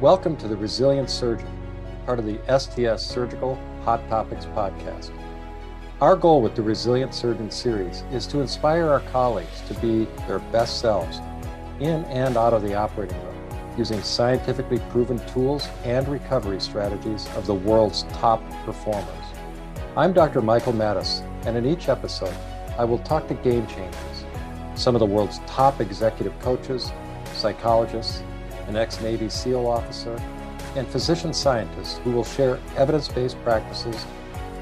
Welcome to the Resilient Surgeon, part of the STS Surgical Hot Topics podcast. Our goal with the Resilient Surgeon series is to inspire our colleagues to be their best selves in and out of the operating room using scientifically proven tools and recovery strategies of the world's top performers. I'm Dr. Michael Maddaus, and in each episode, I will talk to game changers, some of the world's top executive coaches, psychologists, an ex Navy SEAL officer, and physician scientists who will share evidence based practices,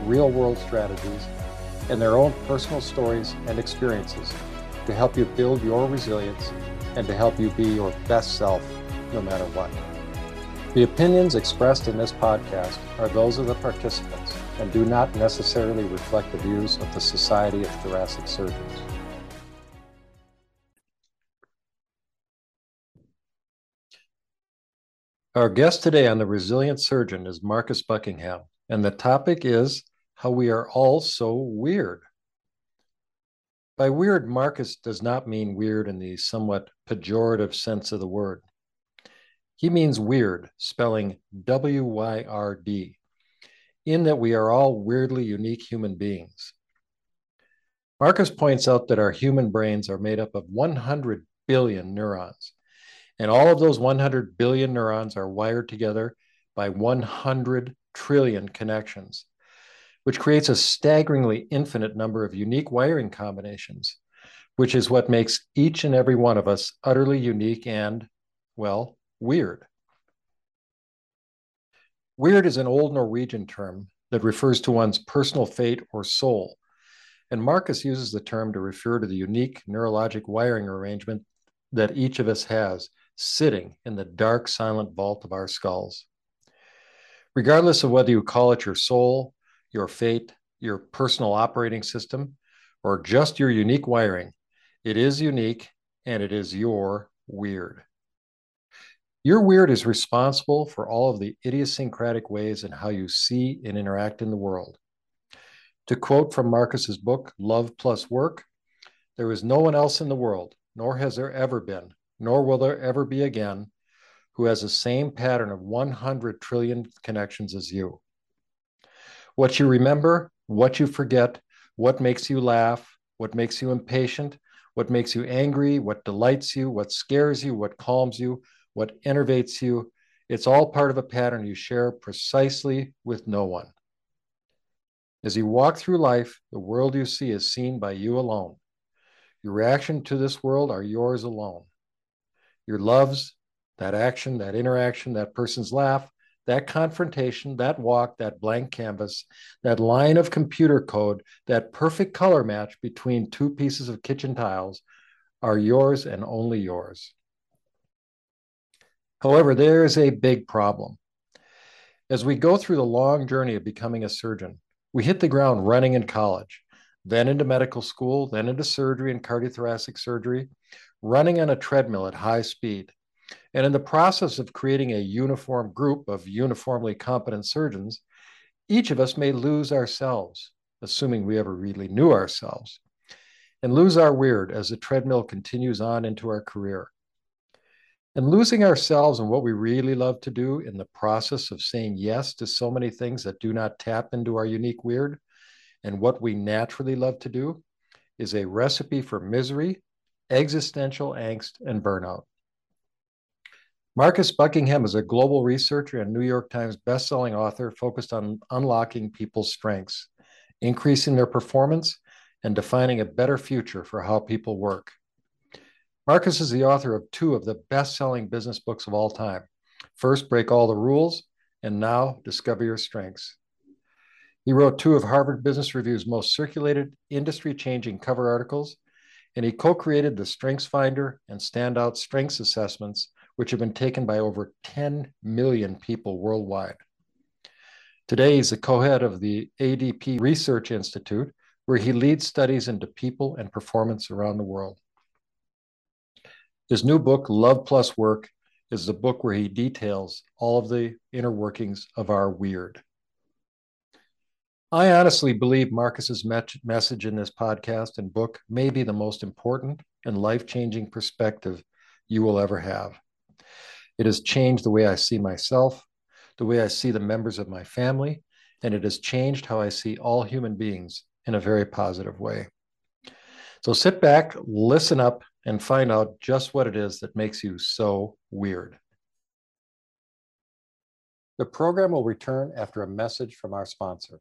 real world strategies, and their own personal stories and experiences to help you build your resilience and to help you be your best self no matter what. The opinions expressed in this podcast are those of the participants and do not necessarily reflect the views of the Society of Thoracic Surgeons. Our guest today on The Resilient Surgeon is Marcus Buckingham, and the topic is how we are all so weird. By weird, Marcus does not mean weird in the somewhat pejorative sense of the word. He means weird, spelling W Y R D, in that we are all weirdly unique human beings. Marcus points out that our human brains are made up of 100 billion neurons and all of those 100 billion neurons are wired together by 100 trillion connections, which creates a staggeringly infinite number of unique wiring combinations, which is what makes each and every one of us utterly unique and, well, weird. Weird is an old Norwegian term that refers to one's personal fate or soul. And Marcus uses the term to refer to the unique neurologic wiring arrangement that each of us has sitting in the dark, silent vault of our skulls. Regardless of whether you call it your soul, your fate, your personal operating system, or just your unique wiring, it is unique and it is your weird. Your weird is responsible for all of the idiosyncratic ways in how you see and interact in the world. To quote from Marcus's book, Love Plus Work, there is no one else in the world, nor has there ever been, nor will there ever be again, who has the same pattern of 100 trillion connections as you. What you remember, what you forget, what makes you laugh, what makes you impatient, what makes you angry, what delights you, what scares you, what calms you, what enervates you, it's all part of a pattern you share precisely with no one. As you walk through life, the world you see is seen by you alone. Your reaction to this world are yours alone your loves, that action, that interaction, that person's laugh, that confrontation, that walk, that blank canvas, that line of computer code, that perfect color match between two pieces of kitchen tiles are yours and only yours. However, there is a big problem. As we go through the long journey of becoming a surgeon, we hit the ground running in college, then into medical school, then into surgery and cardiothoracic surgery, running on a treadmill at high speed. And in the process of creating a uniform group of uniformly competent surgeons, each of us may lose ourselves, assuming we ever really knew ourselves, and lose our weird as the treadmill continues on into our career. And losing ourselves and what we really love to do in the process of saying yes to so many things that do not tap into our unique weird and what we naturally love to do is a recipe for misery existential angst, and burnout. Marcus Buckingham is a global researcher and New York Times bestselling author focused on unlocking people's strengths, increasing their performance, and defining a better future for how people work. Marcus is the author of two of the best selling business books of all time First, Break All the Rules, and now Discover Your Strengths. He wrote two of Harvard Business Review's most circulated, industry changing cover articles and he co created the Strengths Finder and Standout Strengths Assessments, which have been taken by over 10 million people worldwide. Today, he's the co head of the ADP Research Institute, where he leads studies into people and performance around the world. His new book, Love Plus Work, is the book where he details all of the inner workings of our weird. I honestly believe Marcus's message in this podcast and book may be the most important and life changing perspective you will ever have. It has changed the way I see myself, the way I see the members of my family, and it has changed how I see all human beings in a very positive way. So sit back, listen up, and find out just what it is that makes you so weird. The program will return after a message from our sponsor.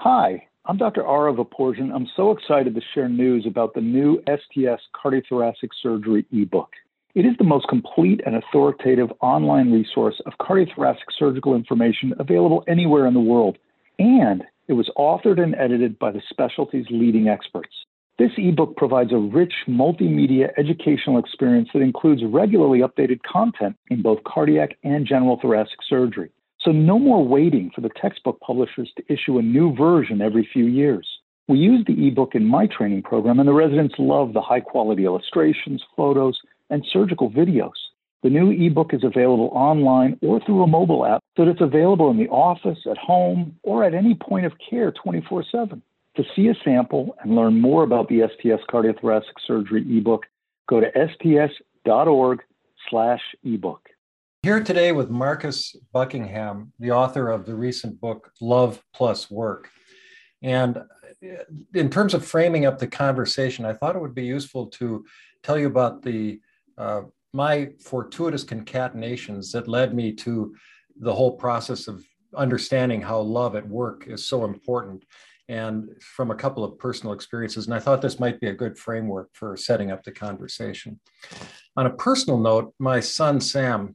Hi, I'm Dr. Ara Vaporciyan. I'm so excited to share news about the new STS cardiothoracic surgery ebook. It is the most complete and authoritative online resource of cardiothoracic surgical information available anywhere in the world. And it was authored and edited by the specialty's leading experts. This ebook provides a rich multimedia educational experience that includes regularly updated content in both cardiac and general thoracic surgery. So, no more waiting for the textbook publishers to issue a new version every few years. We use the ebook in my training program, and the residents love the high quality illustrations, photos, and surgical videos. The new ebook is available online or through a mobile app so that it's available in the office, at home, or at any point of care 24 7. To see a sample and learn more about the STS cardiothoracic surgery ebook, go to sts.org slash ebook. Here today with Marcus Buckingham, the author of the recent book, Love Plus Work. And in terms of framing up the conversation, I thought it would be useful to tell you about the uh, my fortuitous concatenations that led me to the whole process of understanding how love at work is so important and from a couple of personal experiences. And I thought this might be a good framework for setting up the conversation. On a personal note, my son Sam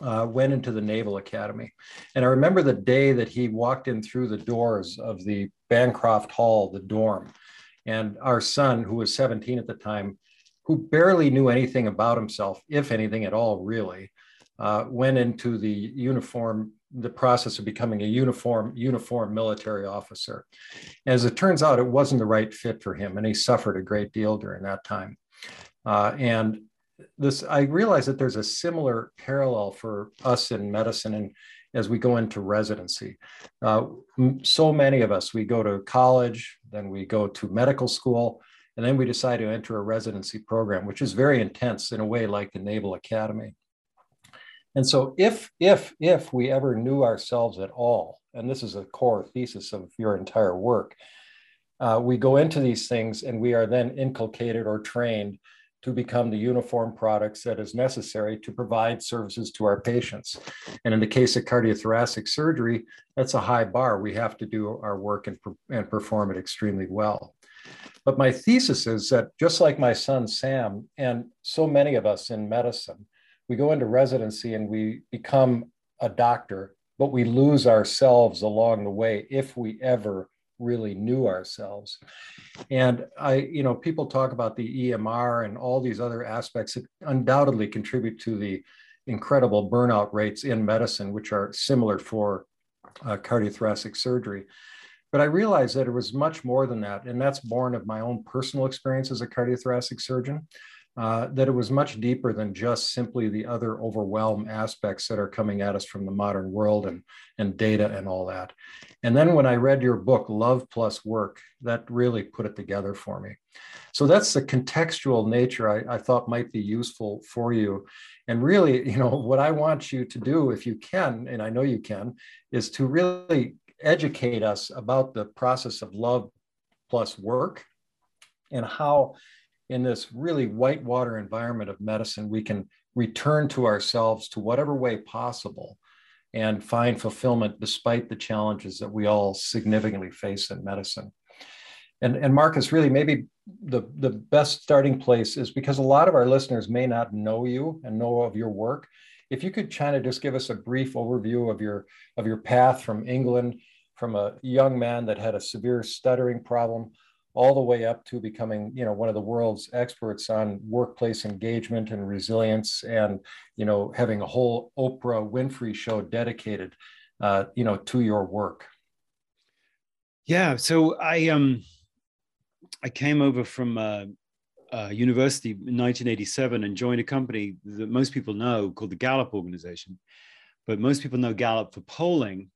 uh, went into the Naval Academy. And I remember the day that he walked in through the doors of the Bancroft Hall, the dorm. And our son, who was 17 at the time, who barely knew anything about himself, if anything at all, really, uh, went into the uniform, the process of becoming a uniform, uniform military officer. As it turns out, it wasn't the right fit for him, and he suffered a great deal during that time. Uh, and this, I realize that there's a similar parallel for us in medicine and as we go into residency. Uh, so many of us, we go to college, then we go to medical school, and then we decide to enter a residency program, which is very intense in a way like the Naval Academy. And so if, if, if we ever knew ourselves at all, and this is a core thesis of your entire work, uh, we go into these things and we are then inculcated or trained to become the uniform products that is necessary to provide services to our patients. And in the case of cardiothoracic surgery, that's a high bar. We have to do our work and, and perform it extremely well. But my thesis is that just like my son Sam and so many of us in medicine, we go into residency and we become a doctor, but we lose ourselves along the way if we ever really knew ourselves. And I, you know, people talk about the EMR and all these other aspects that undoubtedly contribute to the incredible burnout rates in medicine, which are similar for uh, cardiothoracic surgery. But I realized that it was much more than that. And that's born of my own personal experience as a cardiothoracic surgeon. Uh, that it was much deeper than just simply the other overwhelm aspects that are coming at us from the modern world and, and data and all that. And then when I read your book, Love Plus Work, that really put it together for me. So that's the contextual nature I, I thought might be useful for you. And really, you know, what I want you to do, if you can, and I know you can, is to really educate us about the process of love plus work and how in this really whitewater environment of medicine we can return to ourselves to whatever way possible and find fulfillment despite the challenges that we all significantly face in medicine. And, and marcus really maybe the, the best starting place is because a lot of our listeners may not know you and know of your work. If you could kind of just give us a brief overview of your of your path from england from a young man that had a severe stuttering problem all the way up to becoming you know one of the world's experts on workplace engagement and resilience and you know having a whole oprah winfrey show dedicated uh, you know to your work. Yeah so i um i came over from uh, uh, university in 1987 and joined a company that most people know called the gallup organization. But most people know gallup for polling.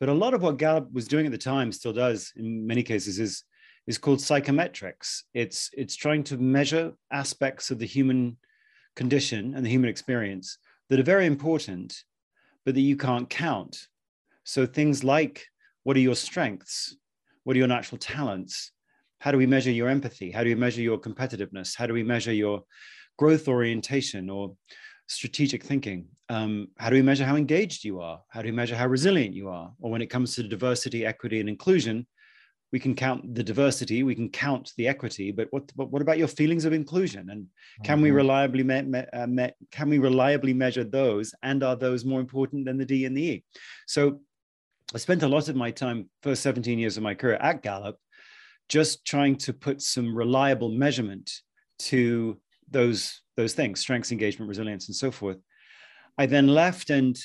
But a lot of what Gallup was doing at the time still does in many cases is is called psychometrics. It's it's trying to measure aspects of the human condition and the human experience that are very important, but that you can't count. So things like what are your strengths? What are your natural talents? How do we measure your empathy? How do we measure your competitiveness? How do we measure your growth orientation or strategic thinking? Um, how do we measure how engaged you are? How do we measure how resilient you are? Or when it comes to diversity, equity, and inclusion, we can count the diversity, we can count the equity, but what, but what about your feelings of inclusion? And can mm-hmm. we reliably me, me, uh, me, can we reliably measure those? And are those more important than the D and the E? So I spent a lot of my time, first 17 years of my career at Gallup, just trying to put some reliable measurement to those those things strengths engagement resilience and so forth i then left and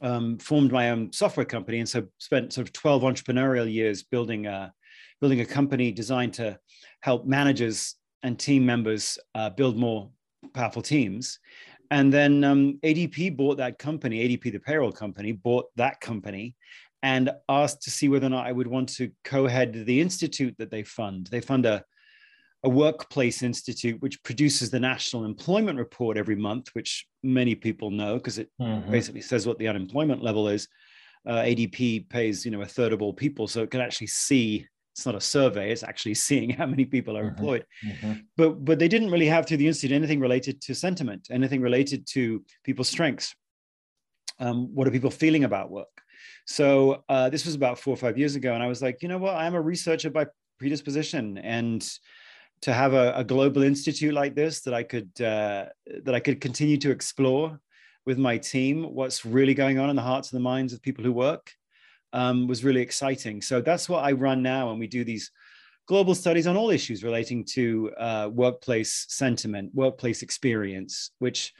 um, formed my own software company and so spent sort of 12 entrepreneurial years building a building a company designed to help managers and team members uh, build more powerful teams. And then um, adp bought that company adp the payroll company bought that company and asked to see whether or not i would want to co-head the institute that they fund. They fund a a workplace institute which produces the national employment report every month which many people know because it mm-hmm. basically says what the unemployment level is uh, adp pays you know a third of all people so it can actually see it's not a survey it's actually seeing how many people are mm-hmm. employed mm-hmm. but but they didn't really have through the institute anything related to sentiment anything related to people's strengths um, what are people feeling about work so uh, this was about four or five years ago and i was like you know what i'm a researcher by predisposition and to have a, a, global institute like this that I could uh, that I could continue to explore with my team what's really going on in the hearts and the minds of people who work um, was really exciting. So that's what I run now, and we do these global studies on all issues relating to uh, workplace sentiment, workplace experience, which,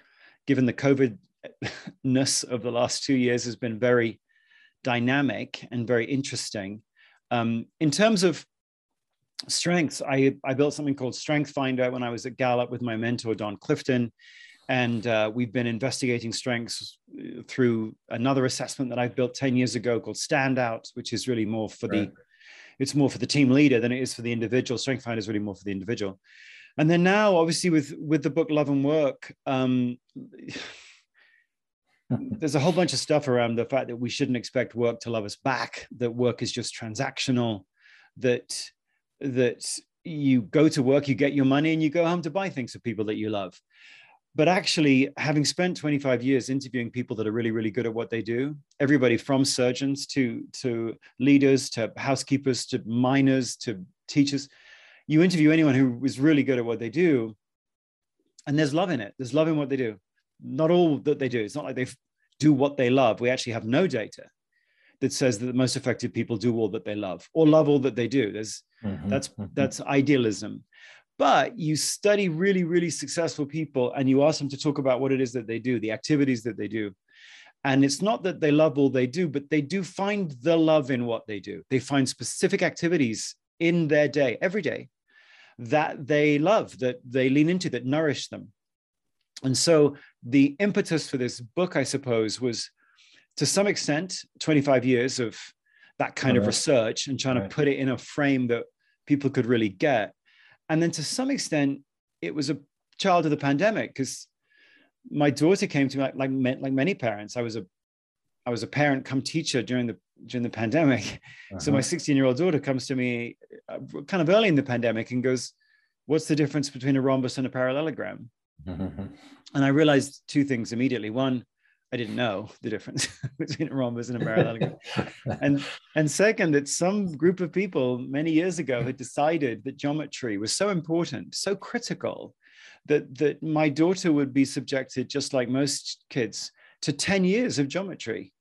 given the COVID-ness of the last two years, has been very dynamic and very interesting. Um, in terms of strengths, I, I built something called Strength Finder when I was at Gallup with my mentor, Don Clifton. And uh, we've been investigating strengths uh, through another assessment that I built 10 years ago called Standout, which is really more for right. the it's more for the team leader than it is for the individual. Strength Finder is really more for the individual. And then now, obviously, with with the book Love and Work, um, there's a whole bunch of stuff around the fact that we shouldn't expect work to love us back. That work is just transactional. That that you go to work, you get your money, and you go home to buy things for people that you love. But actually, having spent 25 years interviewing people that are really, really good at what they do, everybody from surgeons to, to leaders to housekeepers to miners to teachers, you interview anyone who is really good at what they do, and there's love in it. There's love in what they do. Not all that they do. It's not like they do what they love. We actually have no data that says that the most effective people do all that they love or love all that they do. There's mm-hmm. that's mm-hmm. that's idealism. But you study really, really successful people and you ask them to talk about what it is that they do, the activities that they do. And it's not that they love all they do, but they do find the love in what they do. They find specific activities in their day, every day, that they love, that they lean into, that nourish them. And so the impetus for this book, I suppose, was to some extent 25 years of that kind of research and trying right. to put it in a frame that people could really get and then to some extent it was a child of the pandemic because my daughter came to me like, like like many parents i was a i was a parent come teacher during the during the pandemic uh-huh. so my uh-huh. 16 year old daughter comes to me uh, kind of early in the pandemic and goes what's the difference between a rhombus and a parallelogram and i realized two things immediately one I didn't know the difference between a rhombus and a parallelogram. and and second, that some group of people many years ago had decided that geometry was so important, so critical, that that my daughter would be subjected, just like most kids, to 10 years of geometry.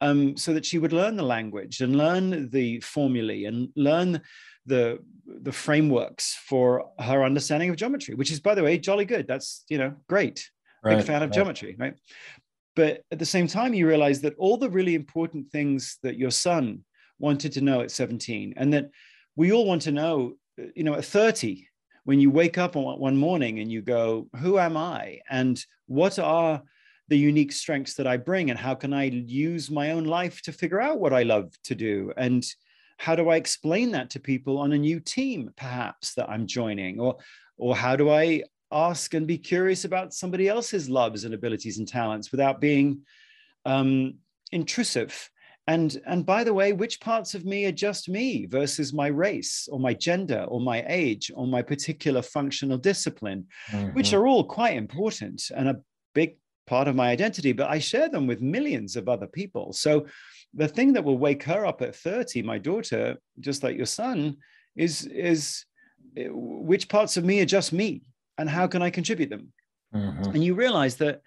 Um, so that she would learn the language and learn the formulae and learn the the frameworks for her understanding of geometry, which is, by the way, jolly good. That's you know great. Right, big fan of right. geometry, right? But at the same time, you realize that all the really important things that your son wanted to know at 17, and that we all want to know, you know, at 30, when you wake up on one morning and you go, Who am I? And what are the unique strengths that I bring? And how can I use my own life to figure out what I love to do? And how do I explain that to people on a new team, perhaps that I'm joining? Or, or how do I ask and be curious about somebody else's loves and abilities and talents without being um, intrusive. And, and by the way, which parts of me are just me versus my race or my gender or my age or my particular functional discipline, mm-hmm. which are all quite important and a big part of my identity, but I share them with millions of other people. So the thing that will wake her up at 30, my daughter, just like your son, is, is eh, which parts of me are just me and how can I contribute them? Mm-hmm. And you realize that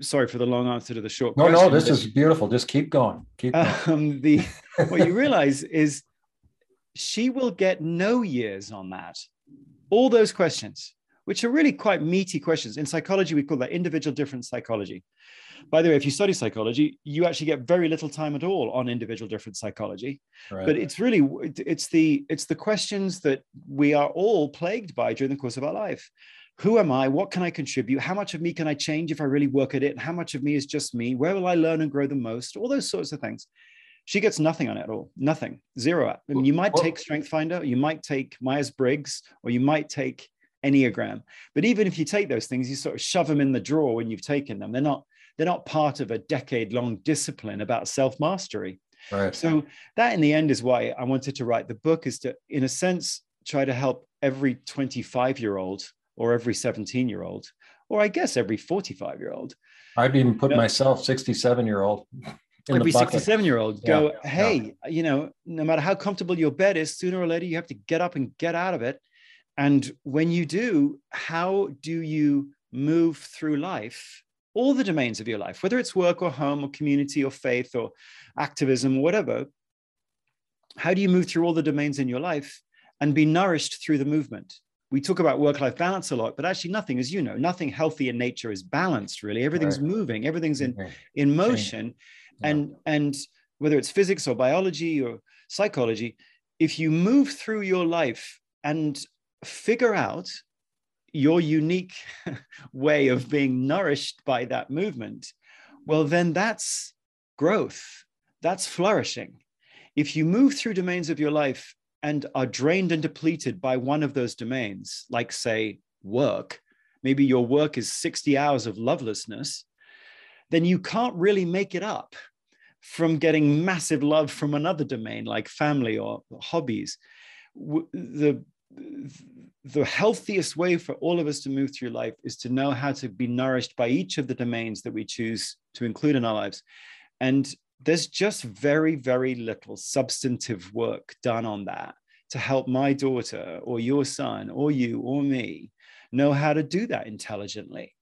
sorry for the long answer to the short no question, no this is beautiful just keep going keep going. Um, the what you realize is she will get no years on that all those questions which are really quite meaty questions in psychology we call that individual difference psychology by the way if you study psychology you actually get very little time at all on individual difference psychology right. but it's really it's the it's the questions that we are all plagued by during the course of our life who am I? What can I contribute? How much of me can I change if I really work at it? How much of me is just me? Where will I learn and grow the most? All those sorts of things. She gets nothing on it at all. Nothing. Zero. I mean, you might take Strength Finder, you might take Myers Briggs, or you might take Enneagram. But even if you take those things, you sort of shove them in the drawer when you've taken them. They're not. They're not part of a decade-long discipline about self-mastery. Right. So that, in the end, is why I wanted to write the book. Is to, in a sense, try to help every 25-year-old or every 17 year old, or I guess every 45 year old. I'd even put you know, myself 67 year old. Every 67 year old go, yeah, hey, yeah. you know, no matter how comfortable your bed is, sooner or later you have to get up and get out of it. And when you do, how do you move through life, all the domains of your life, whether it's work or home or community or faith or activism or whatever? How do you move through all the domains in your life and be nourished through the movement? we talk about work life balance a lot but actually nothing as you know nothing healthy in nature is balanced really everything's right. moving everything's in mm-hmm. in motion and and whether it's physics or biology or psychology if you move through your life and figure out your unique way of being nourished by that movement well then that's growth that's flourishing if you move through domains of your life and are drained and depleted by one of those domains, like, say, work, maybe your work is 60 hours of lovelessness, then you can't really make it up from getting massive love from another domain like family or hobbies. The, the healthiest way for all of us to move through life is to know how to be nourished by each of the domains that we choose to include in our lives. And there's just very, very little substantive work done on that to help my daughter or your son or you or me know how to do that intelligently.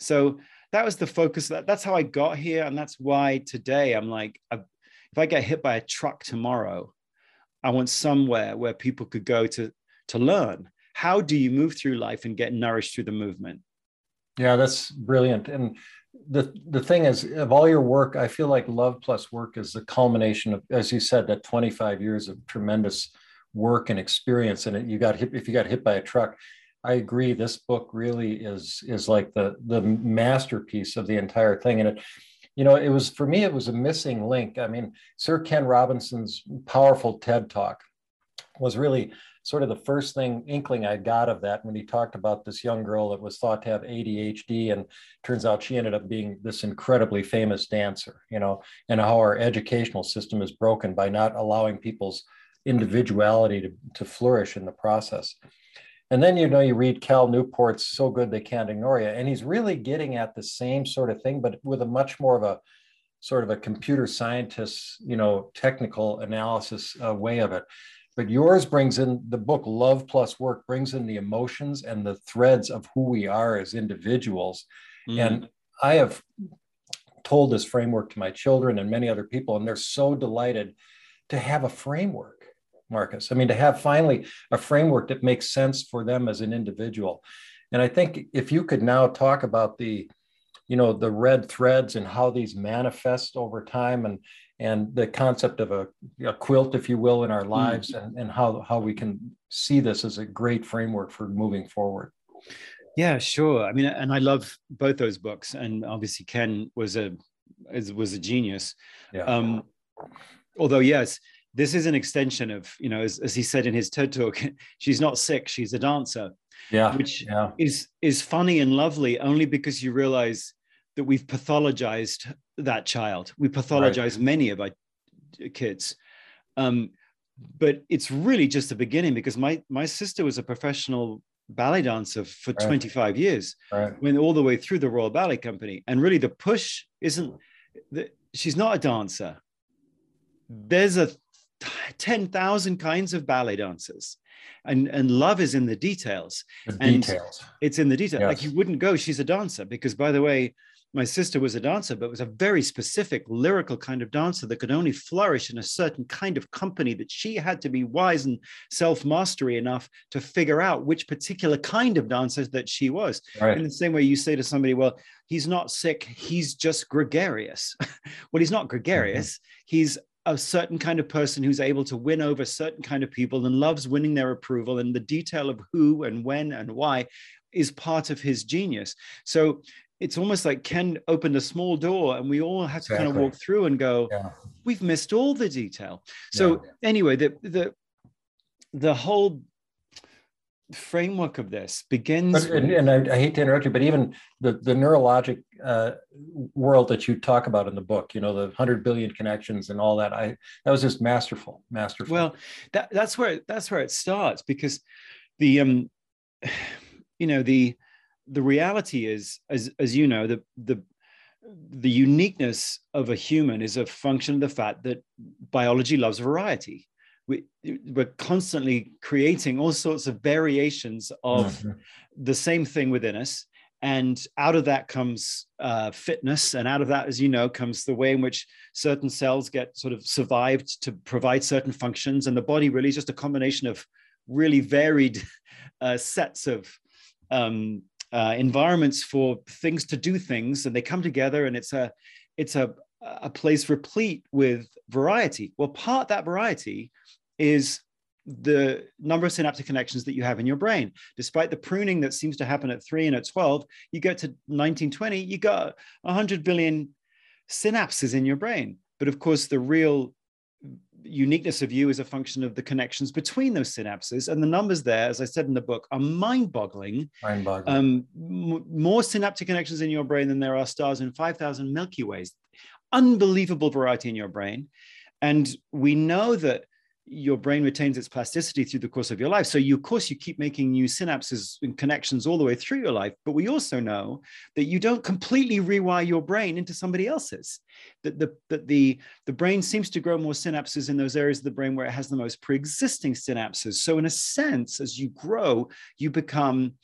So that was the focus. That, that's how I got here. And that's why today I'm like, uh, if I get hit by a truck tomorrow, I want somewhere where people could go to, to learn. How do you move through life and get nourished through the movement? Yeah, that's brilliant. And the the thing is of all your work i feel like love plus work is the culmination of as you said that 25 years of tremendous work and experience and you got hit if you got hit by a truck i agree this book really is is like the the masterpiece of the entire thing and it you know it was for me it was a missing link i mean sir ken robinson's powerful ted talk was really sort of the first thing inkling I got of that when he talked about this young girl that was thought to have ADHD, and turns out she ended up being this incredibly famous dancer, you know, and how our educational system is broken by not allowing people's individuality to, to flourish in the process. And then, you know, you read Cal Newport's So Good They Can't Ignore You, and he's really getting at the same sort of thing, but with a much more of a sort of a computer scientist, you know, technical analysis uh, way of it but yours brings in the book love plus work brings in the emotions and the threads of who we are as individuals. Mm. and i have told this framework to my children and many other people and they're so delighted to have a framework marcus. I mean to have finally a framework that makes sense for them as an individual. And i think if you could now talk about the you know the red threads and how these manifest over time and and the concept of a, a quilt, if you will, in our mm. lives, mm. and, and how, how we can see this as a great framework for moving forward. Yeah, sure. I mean, and I love both those books, and obviously Ken was a was a genius. Yeah. Um, although, yes, this is an extension of you know, as, as he said in his TED talk, she's not sick, she's a dancer. yeah, which yeah. is is funny and lovely only because you realize that we've pathologized that child. We pathologize right. many of our kids. Um, but it's really just the beginning because my my sister was a professional ballet dancer for right. 25 years right. went all the way through the royal ballet company and really the push isn't that she's not a dancer there's a 10,000 kinds of ballet dancers and and love is in the details the and details it's in the detail yes. like you wouldn't go she's a dancer because by the way my sister was a dancer, but was a very specific lyrical kind of dancer that could only flourish in a certain kind of company that she had to be wise and self-mastery enough to figure out which particular kind of dancer that she was. Right. In the same way you say to somebody, well, he's not sick, he's just gregarious. well, he's not gregarious. Mm-hmm. He's a certain kind of person who's able to win over certain kind of people and loves winning their approval and the detail of who and when and why is part of his genius. So it's almost like Ken opened a small door and we all had to exactly. kind of walk through and go, yeah. we've missed all the detail. So yeah. anyway, the the the whole framework of this begins but, and, and I, I, hate to interrupt you but even the the neurologic uh, world that you talk about in the book you know the 100 billion connections and all that i that was just masterful masterful well that that's where that's where it starts because the um you know the the reality is, as as you know, the the the uniqueness of a human is a function of the fact that biology loves variety. We, we're constantly creating all sorts of variations of mm-hmm. the same thing within us. And out of that comes uh, fitness. And out of that, as you know, comes the way in which certain cells get sort of survived to provide certain functions. And the body really is just a combination of really varied uh, sets of um, uh, environments for things to do things, and they come together, and it's a it's a a place replete with variety. Well, part that variety is the number of synaptic connections that you have in your brain. Despite the pruning that seems to happen at three and at 12, you get to 1920, you got 100 billion synapses in your brain. But of course, the real uniqueness of you is a function of the connections between those synapses. And the numbers there, as I said in the book, are mind boggling. Mind boggling. Um, m- more synaptic connections in your brain than there are stars in 5,000 Milky Ways. Unbelievable variety in your brain. And we know that your brain retains its plasticity through the course of your life. So you, of course, you keep making new synapses and connections all the way through your life. But we also know that you don't completely rewire your brain into somebody else's. That the that the the brain seems to grow more synapses in those areas of the brain where it has the most pre-existing synapses. So in a sense, as you grow, you become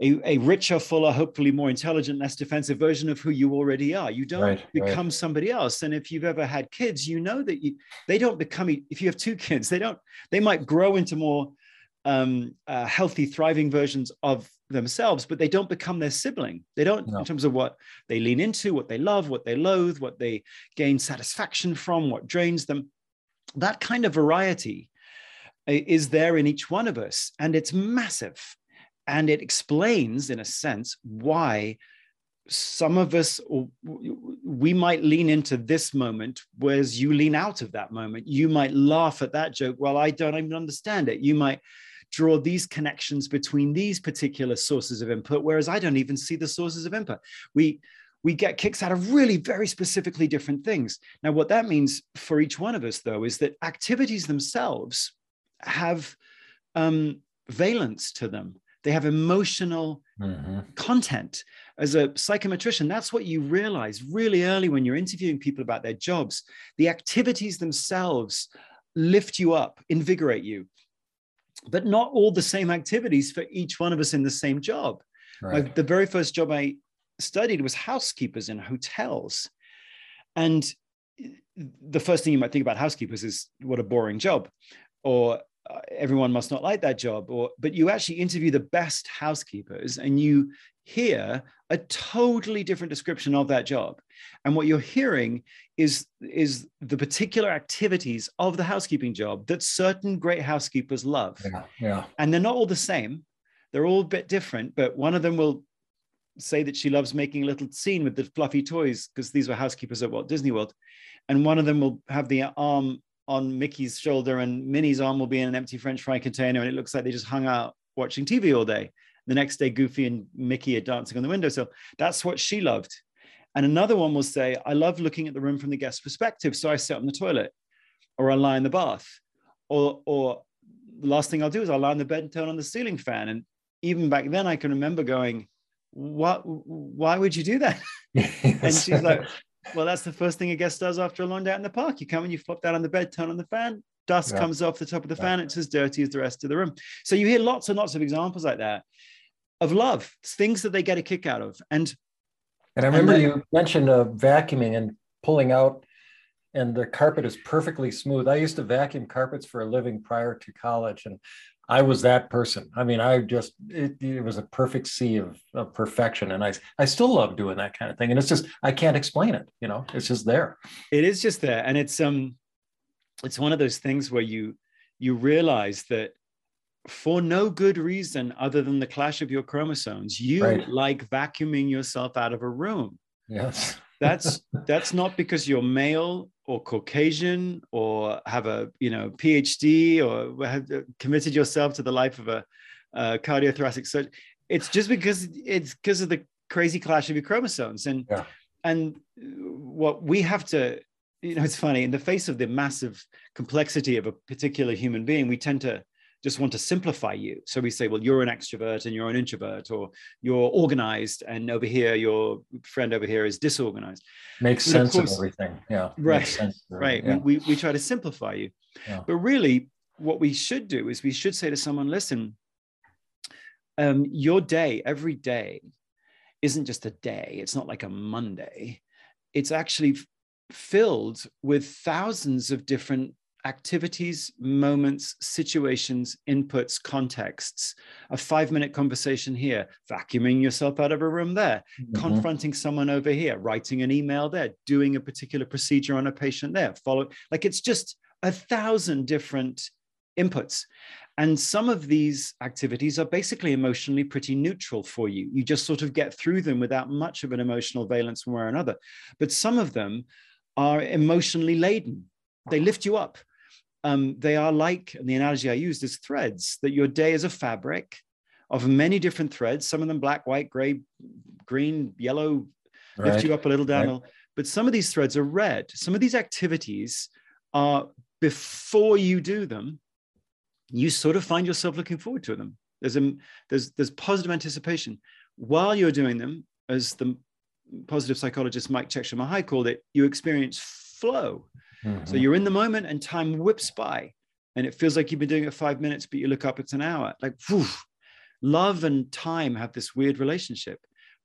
a, a richer, fuller, hopefully more intelligent, less defensive version of who you already are. You don't right, become right. somebody else. And if you've ever had kids, you know that you they don't become. If you have two kids, they don't. They might grow into more um, uh, healthy, thriving versions of themselves, but they don't become their sibling. They don't no. in terms of what they lean into, what they love, what they loathe, what they gain satisfaction from, what drains them. That kind of variety uh, is there in each one of us, and it's massive. And it explains, in a sense, why some of us, we might lean into this moment, whereas you lean out of that moment. You might laugh at that joke. Well, I don't even understand it. You might draw these connections between these particular sources of input, whereas I don't even see the sources of input. We we get kicks out of really very specifically different things. Now, what that means for each one of us, though, is that activities themselves have um, valence to them. They have emotional mm-hmm. content. As a psychometrician, that's what you realize really early when you're interviewing people about their jobs. The activities themselves lift you up, invigorate you, but not all the same activities for each one of us in the same job. Right. My, the very first job I studied was housekeepers in hotels. And the first thing you might think about housekeepers is what a boring job or uh, everyone must not like that job or but you actually interview the best housekeepers and you hear a totally different description of that job. And what you're hearing is is the particular activities of the housekeeping job that certain great housekeepers love. Yeah, yeah. and they're not all the same. They're all a bit different but one of them will say that she loves making a little scene with the fluffy toys because these were housekeepers at Walt Disney World. And one of them will have the arm on Mickey's shoulder and Minnie's arm will be in an empty French fry container and it looks like they just hung out watching TV all day. The next day, Goofy and Mickey are dancing on the windowsill. That's what she loved. And another one will say, I love looking at the room from the guest perspective. So I sit on the toilet or I lie in the bath. Or, or the last thing I'll do is I'll lie on the bed and turn on the ceiling fan. And even back then, I can remember going, what, why would you do that? and she's like, well, that's the first thing a guest does after a long day out in the park. You come and you flop down on the bed, turn on the fan, dust yeah. comes off the top of the yeah. fan. It's as dirty as the rest of the room. So you hear lots and lots of examples like that of love, things that they get a kick out of. And and I remember and then, you mentioned uh, vacuuming and pulling out, and the carpet is perfectly smooth. I used to vacuum carpets for a living prior to college, and I was that person. I mean, I just it, it was a perfect sea of, of perfection, and I I still love doing that kind of thing. And it's just I can't explain it. You know, it's just there. It is just there, and it's um, it's one of those things where you you realize that for no good reason other than the clash of your chromosomes you right. like vacuuming yourself out of a room yes that's that's not because you're male or caucasian or have a you know phd or have committed yourself to the life of a, a cardiothoracic surgeon it's just because it's because of the crazy clash of your chromosomes and yeah. and what we have to you know it's funny in the face of the massive complexity of a particular human being we tend to just want to simplify you. So we say, well, you're an extrovert and you're an introvert, or you're organized, and over here, your friend over here is disorganized. Makes but sense of, course, of, everything. Yeah. Right. Right. Yeah. We, we try to simplify you. Yeah. But really, what we should do is we should say to someone, listen, um, your day, every day, isn't just a day. It's not like a Monday. It's actually filled with thousands of different activities, moments, situations, inputs, contexts. A five minute conversation here, vacuuming yourself out of a room there, mm-hmm. confronting someone over here, writing an email there, doing a particular procedure on a patient there, follow. Like it's just a thousand different inputs. And some of these activities are basically emotionally pretty neutral for you. You just sort of get through them without much of an emotional valence one way or another. But some of them are emotionally laden. They lift you up um, they are like, and the analogy I used is threads, that your day is a fabric of many different threads, some of them black, white, gray, green, yellow, right. lift you up a little down. Right. But some of these threads are red. Some of these activities are before you do them, you sort of find yourself looking forward to them. There's a there's there's positive anticipation. While you're doing them, as the positive psychologist Mike Csikszentmihalyi called it, you experience flow. Mm-hmm. So you're in the moment and time whips by and it feels like you've been doing it five minutes, but you look up, it's an hour. Like, whew, love and time have this weird relationship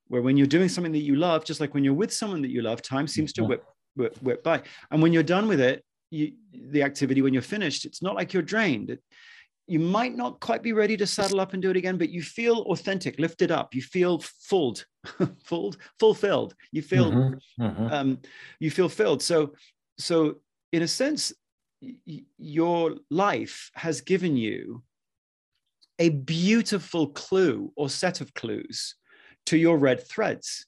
where when you're doing something that you love, just like when you're with someone that you love, time seems to whip, whip, whip by. And when you're done with it, you, the activity, when you're finished, it's not like you're drained. It, you might not quite be ready to saddle up and do it again, but you feel authentic, lifted up. You feel filled, filled, fulfilled. You feel, mm-hmm, mm-hmm. Um, you feel filled. So so in a sense y- your life has given you a beautiful clue or set of clues to your red threads.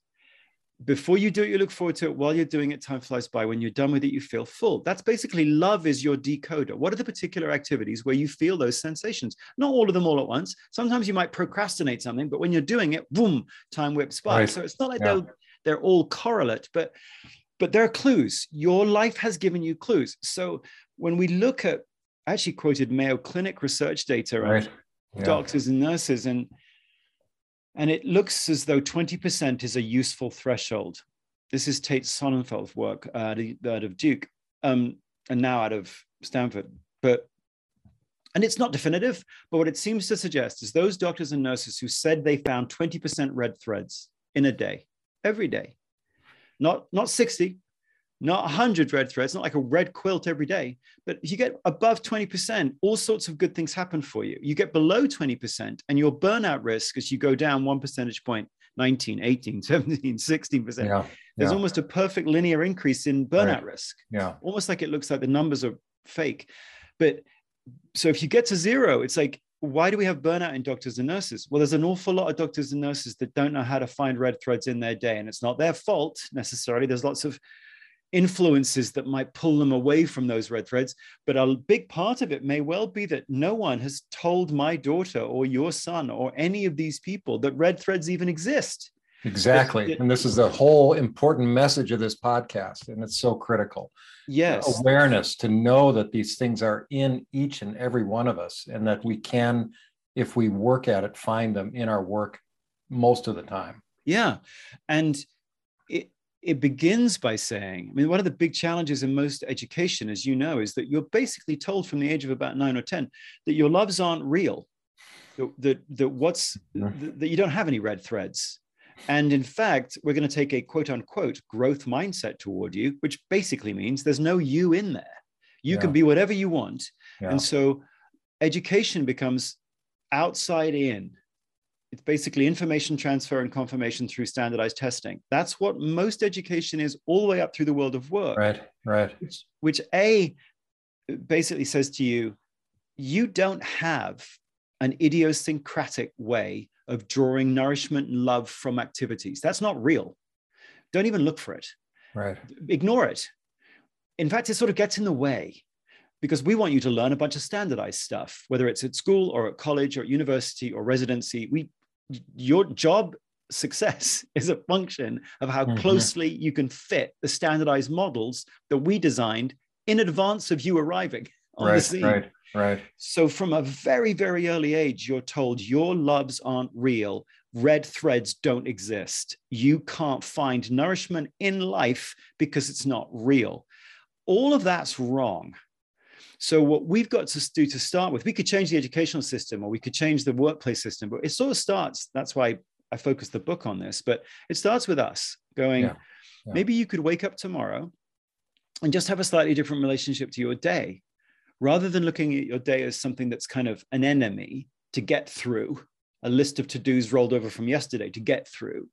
Before you do it you look forward to it. While you're doing it time flies by. When you're done with it you feel full. That's basically love is your decoder. What are the particular activities where you feel those sensations? Not all of them all at once. Sometimes you might procrastinate something but when you're doing it boom time whips by. Right. so it's not like yeah. they're, they're all correlate but but there are clues. Your life has given you clues. So when we look at, I actually quoted Mayo Clinic research data right. yeah. doctors and nurses, and and it looks as though 20% is a useful threshold. This is Tait Shanafelt work uh, out of Duke, um, and now out of Stanford. But and it's not definitive, but what it seems to suggest is those doctors and nurses who said they found 20% red threads in a day, every day, not not 60 not 100 red threads not like a red quilt every day but if you get above 20% all sorts of good things happen for you. You get below 20% and your burnout risk as you go down one percentage point 19 18 17 16% yeah, there's yeah. almost a perfect linear increase in burnout right. risk. Yeah. Almost like it looks like the numbers are fake. But so if you get to zero it's like why do we have burnout in doctors and nurses? Well, there's an awful lot of doctors and nurses that don't know how to find red threads in their day, and it's not their fault necessarily. There's lots of influences that might pull them away from those red threads. But a big part of it may well be that no one has told my daughter or your son or any of these people that red threads even exist. Exactly. It, and this is the whole important message of this podcast. And it's so critical. Yes. Awareness to know that these things are in each and every one of us and that we can, if we work at it, find them in our work most of the time. Yeah. And it, it begins by saying, I mean, one of the big challenges in most education, as you know, is that you're basically told from the age of about nine or 10 that your loves aren't real, that, that, that what's, mm-hmm. that, that you don't have any red threads. And in fact, we're going to take a quote unquote growth mindset toward you, which basically means there's no you in there. You yeah. can be whatever you want. Yeah. And so education becomes outside in it's basically information transfer and confirmation through standardized testing. That's what most education is all the way up through the world of work. Right, right. Which, which A basically says to you, you don't have an idiosyncratic way of drawing nourishment and love from activities. That's not real. Don't even look for it. Right. Ignore it. In fact, it sort of gets in the way because we want you to learn a bunch of standardized stuff, whether it's at school or at college or at university or residency. We your job success is a function of how mm-hmm. closely you can fit the standardized models that we designed in advance of you arriving on right, the scene. Right, right. So from a very, very early age, you're told your loves aren't real. Red threads don't exist. You can't find nourishment in life because it's not real. All of that's wrong. So what we've got to do to start with, we could change the educational system or we could change the workplace system, but it sort of starts. That's why I focused the book on this, but it starts with us going, yeah. Yeah. maybe you could wake up tomorrow and just have a slightly different relationship to your day rather than looking at your day as something that's kind of an enemy to get through a list of to-dos rolled over from yesterday to get through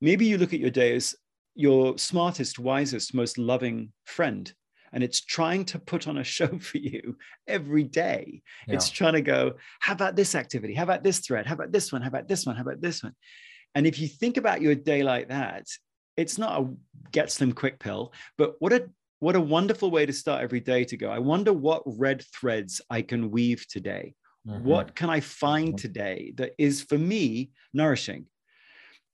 maybe you look at your day as your smartest wisest most loving friend and it's trying to put on a show for you every day. Yeah. It's trying to go, how about this activity? How about this thread? How about this one? How about this one? How about this one? And if you think about your day like that, it's not a get slim quick pill, but what a what a wonderful way to start every day to go. I wonder what red threads I can weave today. Mm-hmm. What can I find mm-hmm. today that is for me nourishing?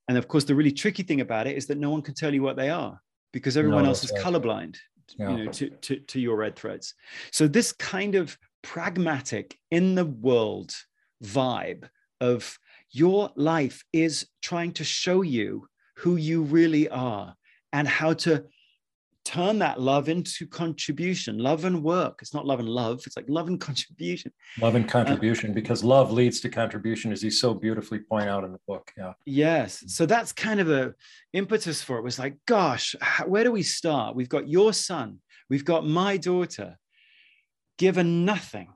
And of course, the really tricky thing about it is that no one can tell you what they are because everyone no, else is colorblind yeah. you know to, to to your red threads so this kind of pragmatic in the world vibe of your life is trying to show you who you really are and how to turn that love into contribution. Love and work it's not love and love it's like love and contribution. Love and uh, contribution because love leads to contribution as you so beautifully point out in the book yeah. Yes so that's kind of a impetus for it. Was like gosh where do we start? We've got your son we've got my daughter. Given nothing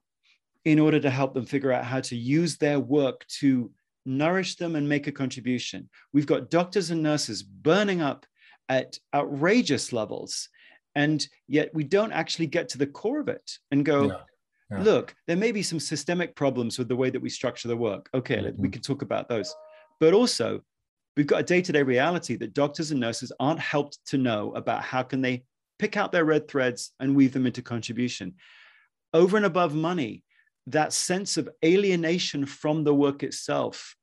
in order to help them figure out how to use their work to nourish them and make a contribution. We've got doctors and nurses burning up at outrageous levels. And yet we don't actually get to the core of it and go, yeah. Yeah. look, there may be some systemic problems with the way that we structure the work. Okay, mm-hmm. we can talk about those. But also, we've got a day-to-day reality that doctors and nurses aren't helped to know about how can they pick out their red threads and weave them into contribution. Over and above money, that sense of alienation from the work itself.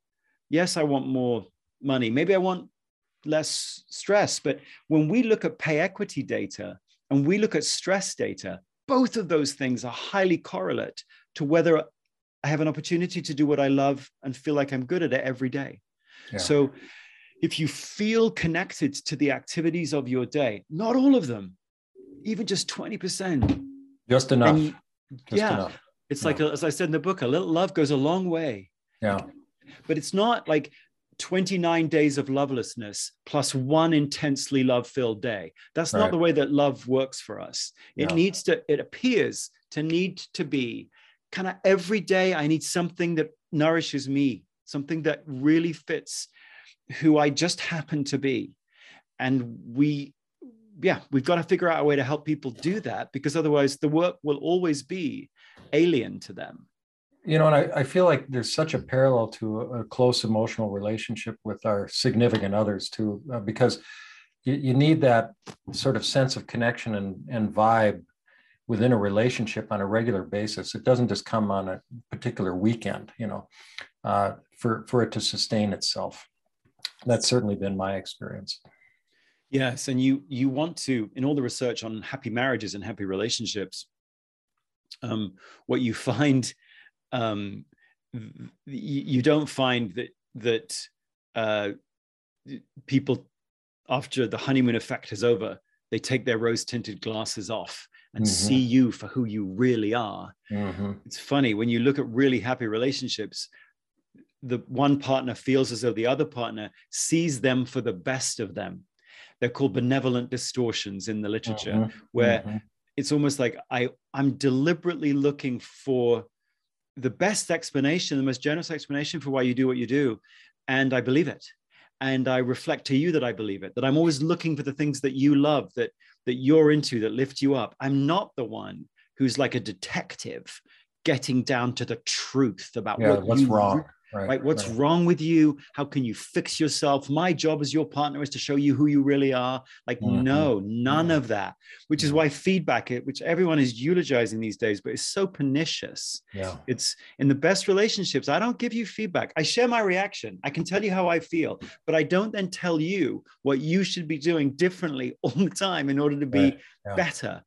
Yes, I want more money. Maybe I want less stress. But when we look at pay equity data and we look at stress data, both of those things are highly correlate to whether I have an opportunity to do what I love and feel like I'm good at it every day. Yeah. So if you feel connected to the activities of your day, not all of them, even just 20%. Just enough. just yeah. Enough. It's yeah. like, as I said in the book, a little love goes a long way. Yeah. But it's not like 29 days of lovelessness plus one intensely love filled day. That's right. not the way that love works for us. It needs to, it appears to need to be kind of every day, I need something that nourishes me, something that really fits who I just happen to be. And we, yeah, we've got to figure out a way to help people do that because otherwise the work will always be alien to them you know, and I, I feel like there's such a parallel to a, a close emotional relationship with our significant others too, uh, because, you, you need that sort of sense of connection and, and vibe within a relationship on a regular basis. It doesn't just come on a particular weekend, you know, uh, for, for it to sustain itself. That's certainly been my experience. Yes, and you you want to in all the research on happy marriages and happy relationships, um, what you find, um, you, don't find that that uh, people after the honeymoon effect is over, they take their rose tinted glasses off and mm-hmm. see you for who you really are. Mm-hmm. It's funny when you look at really happy relationships, the one partner feels as though the other partner sees them for the best of them they're called benevolent distortions in the literature, mm-hmm. where mm-hmm. it's almost like I, I'm deliberately looking for the best explanation, the most generous explanation for why you do what you do. And I believe it. And I reflect to you that I believe it, that I'm always looking for the things that you love, that that you're into, that lift you up. I'm not the one who's like a detective getting down to the truth about yeah, what what's wrong right, right? what's right. wrong with you how can you fix yourself my job as your partner is to show you who you really are like mm-hmm. no none mm-hmm. of that which is why feedback which everyone is eulogizing these days but it's so pernicious yeah it's in the best relationships i don't give you feedback i share my reaction i can tell you how i feel but i don't then tell you what you should be doing differently all the time in order to be right. yeah. better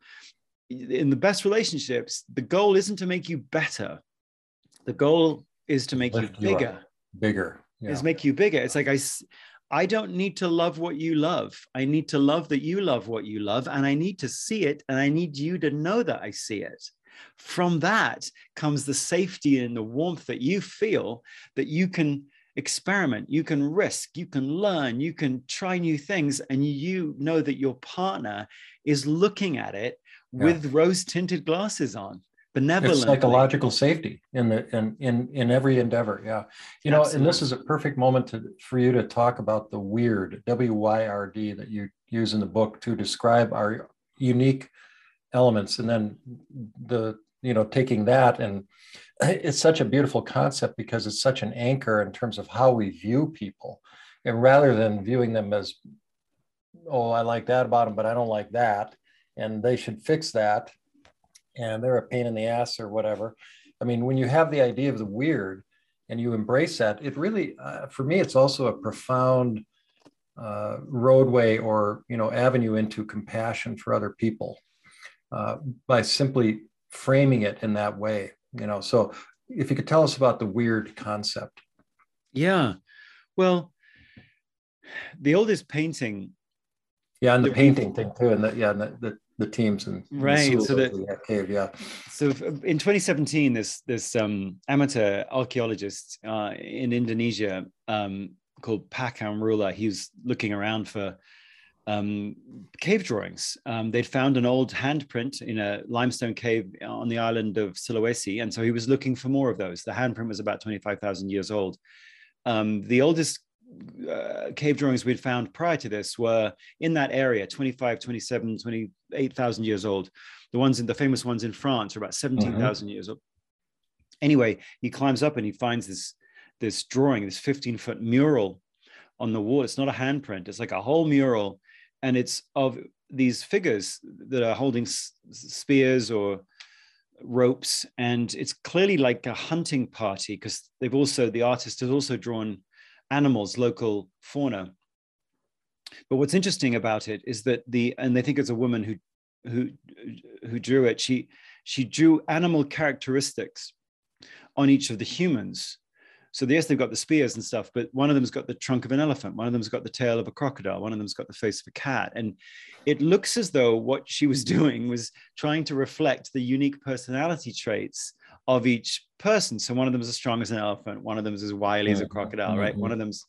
in the best relationships the goal isn't to make you better the goal is to make you bigger. You bigger. Yeah. Is make you bigger. It's like I I don't need to love what you love. I need to love that you love what you love and I need to see it and I need you to know that I see it. From that comes the safety and the warmth that you feel that you can experiment, you can risk, you can learn, you can try new things, and you know that your partner is looking at it yeah. with rose tinted glasses on benevolent it's psychological safety in the in in in every endeavor yeah. You know and this is a perfect moment to for you to talk about the weird w-y-r-d that you use in the book to describe our unique elements and then the you know taking that and it's such a beautiful concept because it's such an anchor in terms of how we view people. And rather than viewing them as oh i like that about them but i don't like that and they should fix that and they're a pain in the ass or whatever. I mean, when you have the idea of the weird and you embrace that, it really, uh, for me, it's also a profound uh, roadway or you know avenue into compassion for other people uh, by simply framing it in that way. You know, so if you could tell us about the weird concept. Yeah, well, the oldest painting. Yeah, and the painting thing too, and the, yeah, and the, the the teams and right so that, cave yeah. So in 2017 this this um, amateur archaeologist uh, in indonesia um, called pak amrullah he was looking around for um, cave drawings. Um, they'd found an old handprint in a limestone cave on the island of sulawesi and so he was looking for more of those. The handprint was about 25000 years old. Um, the oldest uh, cave drawings we'd found prior to this were in that area 25 27 28,000 years old. The ones in the famous ones in France are about 17,000 mm-hmm. years old. Anyway he climbs up and he finds this this drawing this 15 foot mural on the wall. It's not a handprint it's like a whole mural and it's of these figures that are holding s- spears or ropes and it's clearly like a hunting party because they've also the artist has also drawn animals, local fauna. But what's interesting about it is that the and they think it's a woman who who who drew it. She she drew animal characteristics on each of the humans. So yes, they've got the spears and stuff, but one of them's got the trunk of an elephant, one of them's got the tail of a crocodile, one of them's got the face of a cat. And it looks as though what she was doing was trying to reflect the unique personality traits of each person. So one of them is as strong as an elephant, one of them is as wily as a crocodile, right? Mm-hmm. One of them's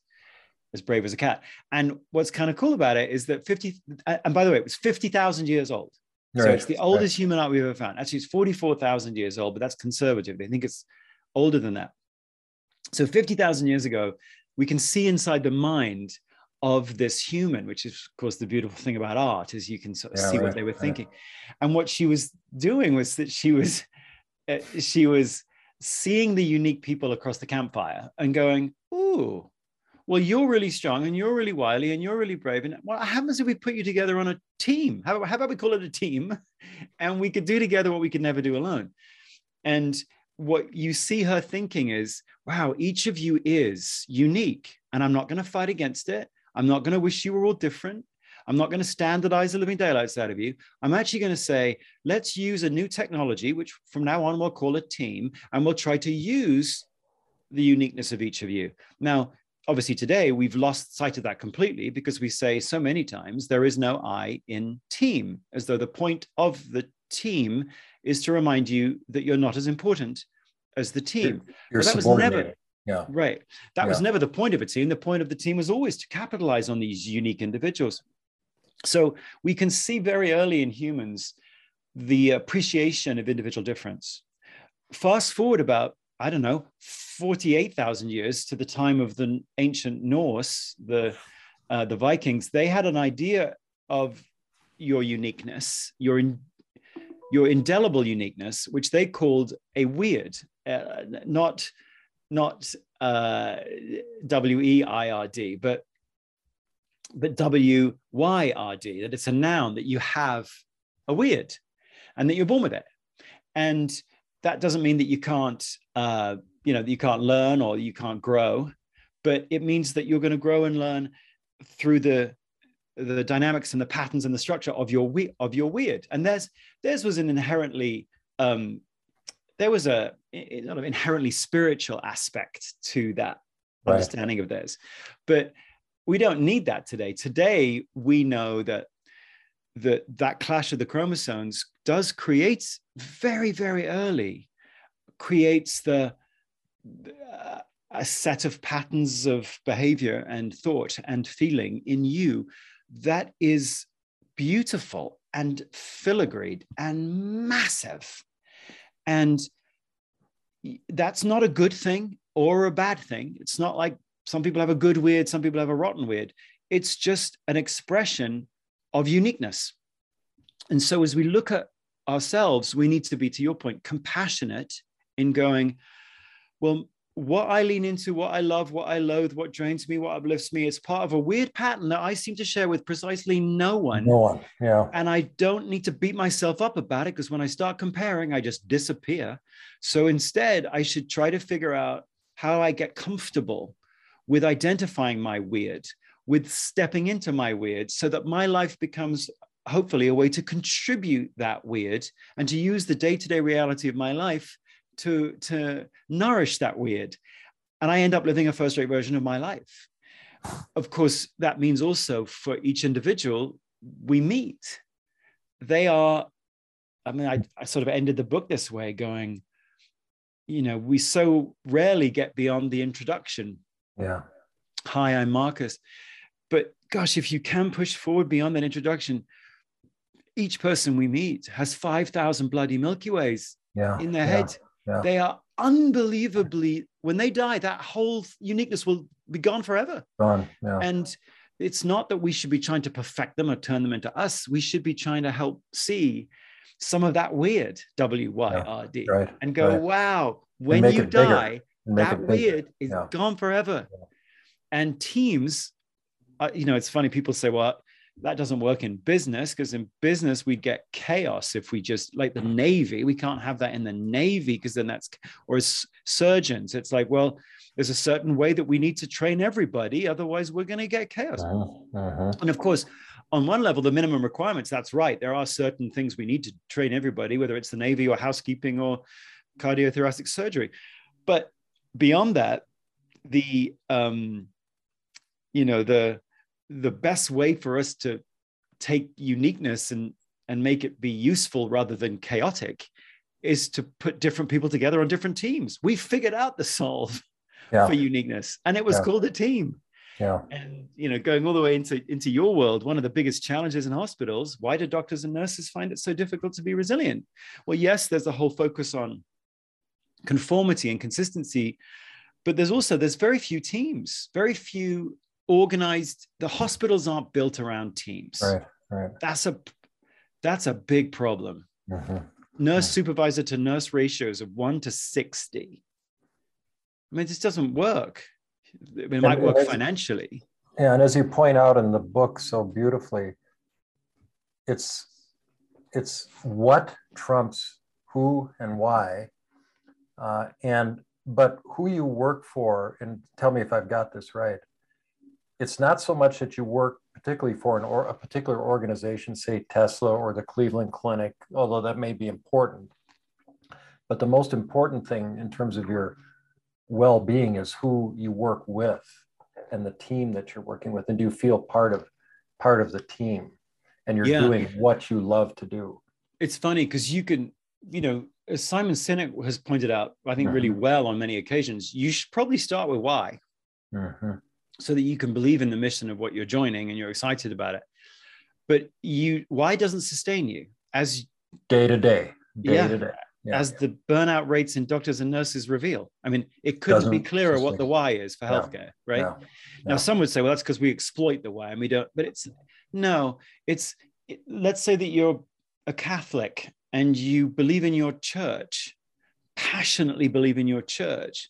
as brave as a cat. And what's kind of cool about it is that 50, and by the way, it was 50,000 years old. So it's the oldest right. human art we've ever found. Actually, it's 44,000 years old, but that's conservative. They think it's older than that. So 50,000 years ago, we can see inside the mind of this human, which is, of course, the beautiful thing about art is you can sort of yeah, see right, what they were thinking. And what she was doing was that she was Uh, she was seeing the unique people across the campfire and going, "Ooh, well, you're really strong and you're really wily and you're really brave. And what happens if we put you together on a team? How, how about we call it a team and we could do together what we could never do alone? And what you see her thinking is, wow, each of you is unique and I'm not going to fight against it. I'm not going to wish you were all different. I'm not going to standardize the living daylights out of you. I'm actually going to say, let's use a new technology, which from now on we'll call a team, and we'll try to use the uniqueness of each of you. Now, obviously today we've lost sight of that completely because we say so many times there is no I in team, as though the point of the team is to remind you that you're not as important as the team. You're, that was never yeah. Right. That yeah. was never the point of a team. The point of the team was always to capitalize on these unique individuals. So we can see very early in humans the appreciation of individual difference. Fast forward about I don't know, 48,000 years to the time of the ancient Norse, the, uh, the Vikings, they had an idea of your uniqueness, your, in, your indelible uniqueness, which they called a weird, uh, not, not uh, W E I R D, but, but W Y R D, that it's a noun that you have a weird and that you're born with it. And that doesn't mean that you can't uh, you know you can't learn or you can't grow but it means that you're going to grow and learn through the the dynamics and the patterns and the structure of your we- of your weird and there's theirs was an inherently um, there was a, a sort of inherently spiritual aspect to that right. understanding of theirs but we don't need that today. Today we know that that that clash of the chromosomes does create very very early creates the uh, a set of patterns of behavior and thought and feeling in you that is beautiful and filigreed and massive. And that's not a good thing or a bad thing. It's not like some people have a good weird some people have a rotten weird it's just an expression of uniqueness. And so as we look at ourselves, we need to be, to your point, compassionate in going, well, what I lean into, what I love, what I loathe, what drains me, what uplifts me, is part of a weird pattern that I seem to share with precisely no one. No one, yeah. And I don't need to beat myself up about it because when I start comparing, I just disappear. So instead, I should try to figure out how I get comfortable with identifying my weird, with stepping into my weird so that my life becomes hopefully a way to contribute that weird and to use the day-to-day reality of my life to to nourish that weird. And i end up living a first rate version of my life. Of course that means also for each individual we meet. They are i mean I, I sort of ended the book this way going you know we so rarely get beyond the introduction yeah hi i'm marcus but gosh, if you can push forward beyond that introduction, each person we meet has 5,000 bloody Milky Ways yeah, in their yeah, head. Yeah. They are unbelievably, when they die, that whole uniqueness will be gone forever. Gone. Yeah. And it's not that we should be trying to perfect them or turn them into us. We should be trying to help see some of that weird W Y R D right, and go, right. wow, when you die, that weird is yeah. gone forever. Yeah. And teams uh, you know, it's funny. People say, well, that doesn't work in business because in business we'd get chaos if we just like the navy we can't have that in the navy because then that's or as surgeons it's like well there's a certain way that we need to train everybody otherwise we're going to get chaos uh-huh. And of course on one level the minimum requirements that's right there are certain things we need to train everybody whether it's the navy or housekeeping or cardiothoracic surgery but beyond that the um you know the the best way for us to take uniqueness and and make it be useful rather than chaotic is to put different people together on different teams. We figured out the solve yeah. for uniqueness, and it was yeah. called a team. Yeah. And you know, going all the way into into your world, one of the biggest challenges in hospitals, why do doctors and nurses find it so difficult to be resilient? Well, yes, there's a whole focus on conformity and consistency, but there's also there's very few teams, very few organized the hospitals aren't built around teams right right that's a that's a big problem mm-hmm. nurse mm-hmm. supervisor to nurse ratios of 1 to 60 i mean this doesn't work It might work financially. Yeah, and as you point out in the book so beautifully, it's it's what trumps who and why, uh, and but who you work for. And tell me if I've got this right. It's not so much that you work particularly for an or a particular organization, say Tesla or the Cleveland Clinic, although that may be important. But the most important thing in terms of your well-being is who you work with and the team that you're working with and do you feel part of part of the team and you're yeah. doing what you love to do it's funny because you can you know as simon sinek has pointed out i think really well on many occasions you should probably start with why. Mm-hmm. so that you can believe in the mission of what you're joining and you're excited about it. But you why doesn't sustain you? As day to day. Day yeah, to day. Yeah, as the burnout rates in doctors and nurses reveal. I mean, it couldn't Doesn't be clearer what the why is for healthcare, right? Now, some would say, well, that's because we exploit the why and we don't, but it's no, it's it, let's say that you're a Catholic and you believe in your church, passionately believe in your church,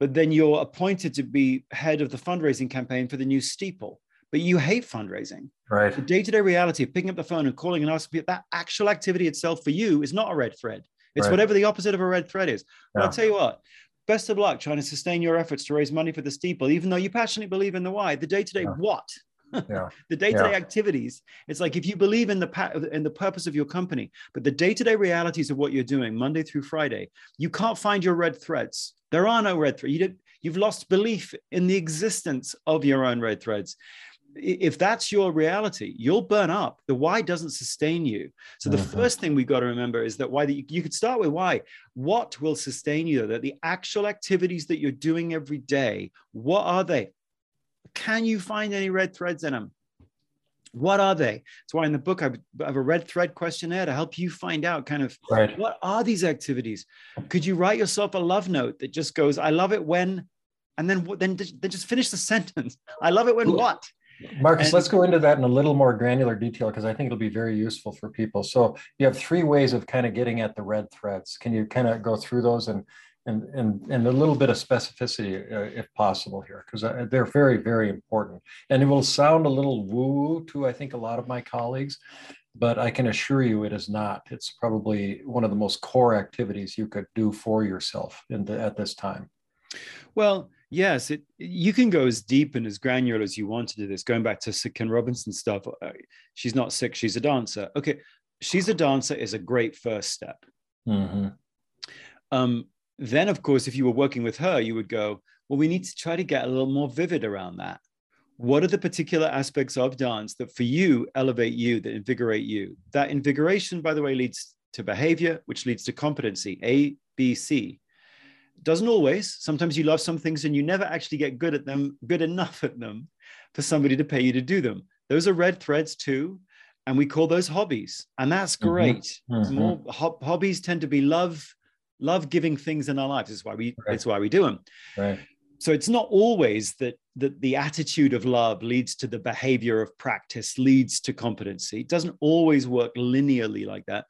but then you're appointed to be head of the fundraising campaign for the new steeple but you hate fundraising. Right. The day-to-day reality of picking up the phone and calling and asking people that actual activity itself for you is not a red thread. It's right. whatever the opposite of a red thread is. Yeah. I'll tell you what, best of luck trying to sustain your efforts to raise money for the steeple, even though you passionately believe in the why. The day to day what? Yeah. the day-to-day yeah. activities it's like if you believe in the in the purpose of your company but the day-to-day realities of what you're doing monday through friday you can't find your red threads there are no red threads you you've lost belief in the existence of your own red threads if that's your reality, you'll burn up. The why doesn't sustain you. So the mm-hmm. first thing we've got to remember is that why the, you could start with why. What will sustain you? That the actual activities that you're doing every day, what are they? Can you find any red threads in them? What are they? That's why in the book I have a red thread questionnaire to help you find out kind of right. what are these activities. Could you write yourself a love note that just goes, "I love it when," and then then then just finish the sentence. I love it when what? Marcus, and, let's go into that in a little more granular detail because I think it'll be very useful for people. So you have three ways of kind of getting at the red threads. Can you kind of go through those and and and, and a little bit of specificity uh, if possible here because they're very very important and it will sound a little woo to I think a lot of my colleagues, but I can assure you it is not. It's probably one of the most core activities you could do for yourself in the, at this time. Well, Yes, it, you can go as deep and as granular as you want to do this. Going back to Ken Robinson stuff, uh, she's not sick, she's a dancer. Okay, she's a dancer is a great first step. Mm-hmm. Um, then, of course, if you were working with her, you would go, well, we need to try to get a little more vivid around that. What are the particular aspects of dance that for you elevate you, that invigorate you? That invigoration, by the way, leads to behavior, which leads to competency, A, B, C doesn't always. Sometimes you love some things and you never actually get good at them, good enough at them for somebody to pay you to do them. Those are red threads too. And we call those hobbies. And that's mm-hmm. great. Mm-hmm. More ho- hobbies tend to be love, love giving things in our lives. That's why we, right. that's why we do them. Right. So it's not always that, that the attitude of love leads to the behavior of practice, leads to competency. It doesn't always work linearly like that.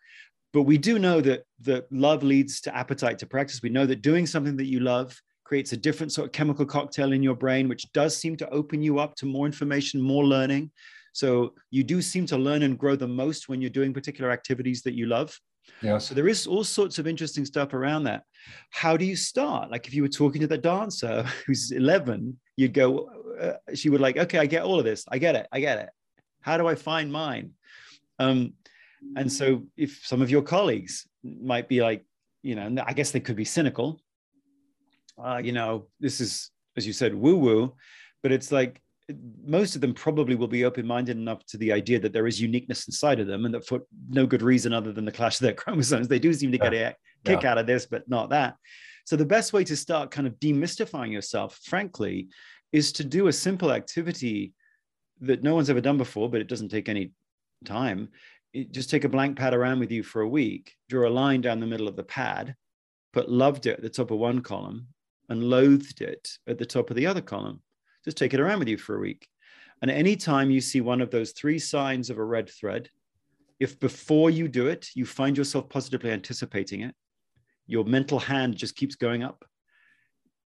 But we do know that that love leads to appetite to practice. We know that doing something that you love creates a different sort of chemical cocktail in your brain, which does seem to open you up to more information, more learning. So you do seem to learn and grow the most when you're doing particular activities that you love. Yeah. So there is all sorts of interesting stuff around that. How do you start? Like if you were talking to the dancer who's 11, you'd go, uh, she would like, okay, I get all of this. I get it. I get it. How do I find mine? Um, and so, if some of your colleagues might be like, you know, I guess they could be cynical. Uh, you know, this is, as you said, woo woo, but it's like most of them probably will be open minded enough to the idea that there is uniqueness inside of them and that for no good reason other than the clash of their chromosomes, they do seem to get a kick yeah. out of this, but not that. So, the best way to start kind of demystifying yourself, frankly, is to do a simple activity that no one's ever done before, but it doesn't take any time just take a blank pad around with you for a week, draw a line down the middle of the pad, put loved it at the top of one column and loathed it at the top of the other column. Just take it around with you for a week. And anytime you see one of those three signs of a red thread, if before you do it, you find yourself positively anticipating it, your mental hand just keeps going up.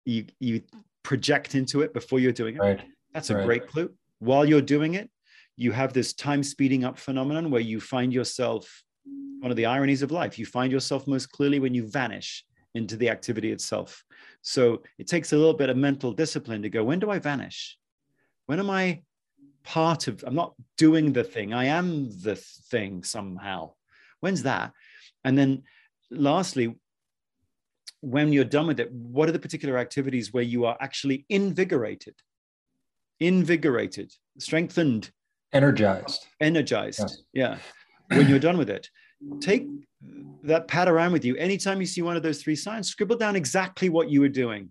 You, you project into it before you're doing it. Right. That's a Right. great clue. While you're doing it, you have this time speeding up phenomenon where you find yourself one of the ironies of life. You find yourself most clearly when you vanish into the activity itself. So it takes a little bit of mental discipline to go, when do I vanish? When am I part of, I'm not doing the thing, I am the thing somehow. When's that? And then lastly, when you're done with it, what are the particular activities where you are actually invigorated, invigorated, strengthened, Energized. energized? Yeah. When you're done with it, take that pad around with you. Anytime you see one of those three signs, scribble down exactly what you were doing.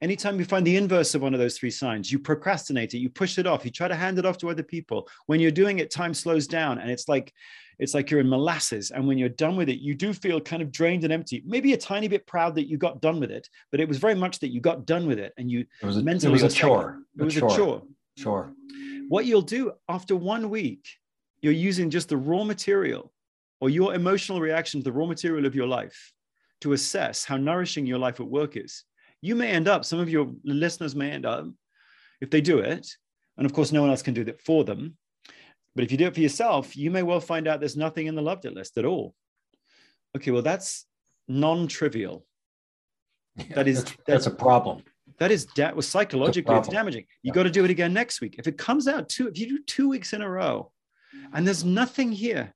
Anytime you find the inverse of one of those three signs, you procrastinate it, you push it off, you try to hand it off to other people. When you're doing it, time slows down and it's like it's like you're in molasses. And when you're done with it, you do feel kind of drained and empty. Maybe a tiny bit proud that you got done with it, but it was very much that you got done with it and you It was a, mentally it was a chore. it was a chore. Chore. What you'll do after one week, you're using just the raw material or your emotional reaction to the raw material of your life to assess how nourishing your life at work is. You may end up, some of your listeners may end up, if they do it, and of course, no one else can do that for them. But if you do it for yourself, you may well find out there's nothing in the loved it list at all. Okay, well, that's non trivial. That is- that's, that's a problem. That is da- well, psychologically, it's damaging. You Yeah. got to do it again next week. If it comes out two, if you do two weeks in a row, and there's nothing here,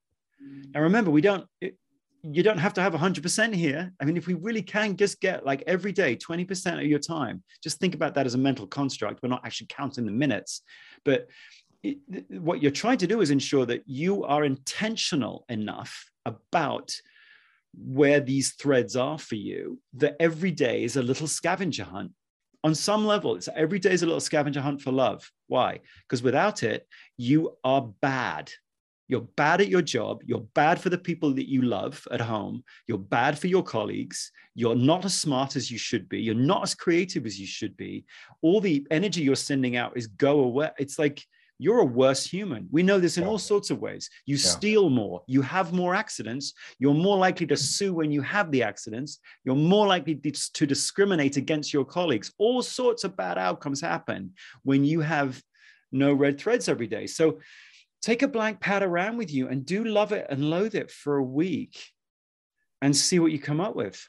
and remember, we don't. It, you don't have to have 100% here. I mean, if we really can just get like every day 20% of your time, just think about that as a mental construct. We're not actually counting the minutes, but it, what you're trying to do is ensure that you are intentional enough about where these threads are for you that every day is a little scavenger hunt on some level it's every day is a little scavenger hunt for love why because without it you are bad you're bad at your job you're bad for the people that you love at home you're bad for your colleagues you're not as smart as you should be you're not as creative as you should be all the energy you're sending out is go away it's like you're a worse human. We know this in Yeah. all sorts of ways. You Yeah. steal more, you have more accidents, you're more likely to sue when you have the accidents, you're more likely to discriminate against your colleagues. All sorts of bad outcomes happen when you have no red threads every day. So take a blank pad around with you and do love it and loathe it for a week and see what you come up with.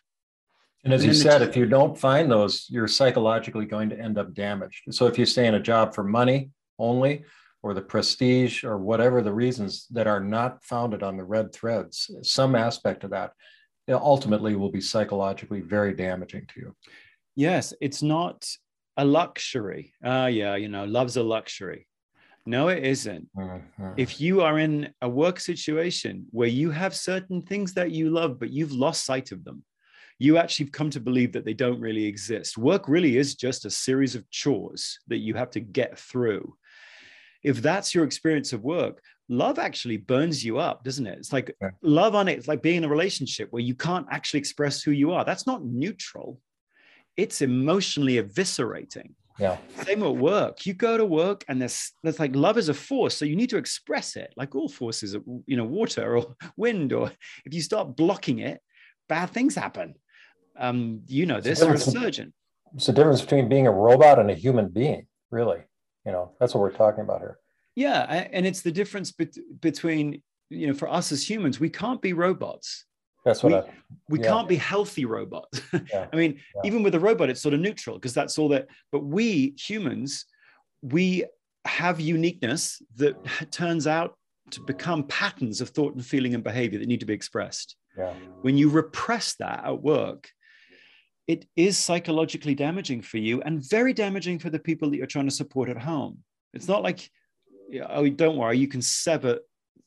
And as And you said, if you don't find those, you're psychologically going to end up damaged. So if you stay in a job for money only, or the prestige, or whatever the reasons that are not founded on the red threads, some aspect of that ultimately will be psychologically very damaging to you. Yes, it's not a luxury. Ah, yeah, you know, love's a luxury. No, it isn't. Mhm. If you are in a work situation where you have certain things that you love, but you've lost sight of them, you actually come to believe that they don't really exist. Work really is just a series of chores that you have to get through. If that's your experience of work, love actually burns you up, doesn't it? It's like Yeah. love on it. It's like being in a relationship where you can't actually express who you are. That's not neutral. It's emotionally eviscerating. Yeah, Same at work. You go to work and there's there's like love is a force. So you need to express it like all forces, you know, water or wind, or if you start blocking it, bad things happen. Um, you know this, you're a surgeon. it's the difference between being a robot and a human being, really. You know, that's what we're talking about here. Yeah. And it's the difference bet- between, you know, for us as humans, we can't be robots. That's what We- I, We Yeah. can't be healthy robots. Yeah. I mean, Yeah. even with a robot, it's sort of neutral because that's all that. But we humans, we have uniqueness that turns out to become patterns of thought and feeling and behavior that need to be expressed. yeah, When you repress that at work, it is psychologically damaging for you and very damaging for the people that you're trying to support at home. It's not like, oh, don't worry, you can sever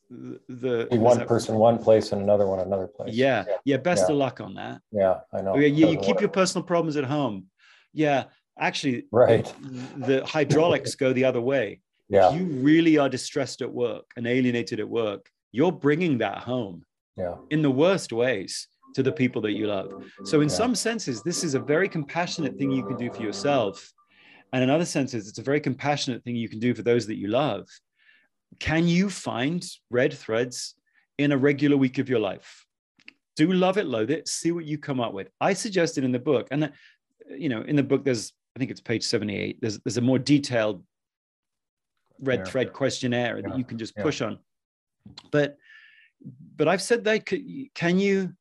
the. the one person one place and another one another place. Yeah, yeah, best Yeah. of luck on that. yeah, I know. Yeah, you, keep your personal problems at home. Yeah, actually, Right. the hydraulics go the other way. Yeah, If you really are distressed at work and alienated at work, you're bringing that home yeah, in the worst ways to the people that you love. So, in Yeah. some senses, this is a very compassionate thing you can do for yourself. And in other senses, it's a very compassionate thing you can do for those that you love. Can you find red threads in a regular week of your life? Do love it, loathe it, see what you come up with. I suggested in the book, and uh, you know, in the book, there's I think it's page 78. There's there's a more detailed red Yeah. thread questionnaire Yeah. that you can just Yeah. push on. But but I've said that can you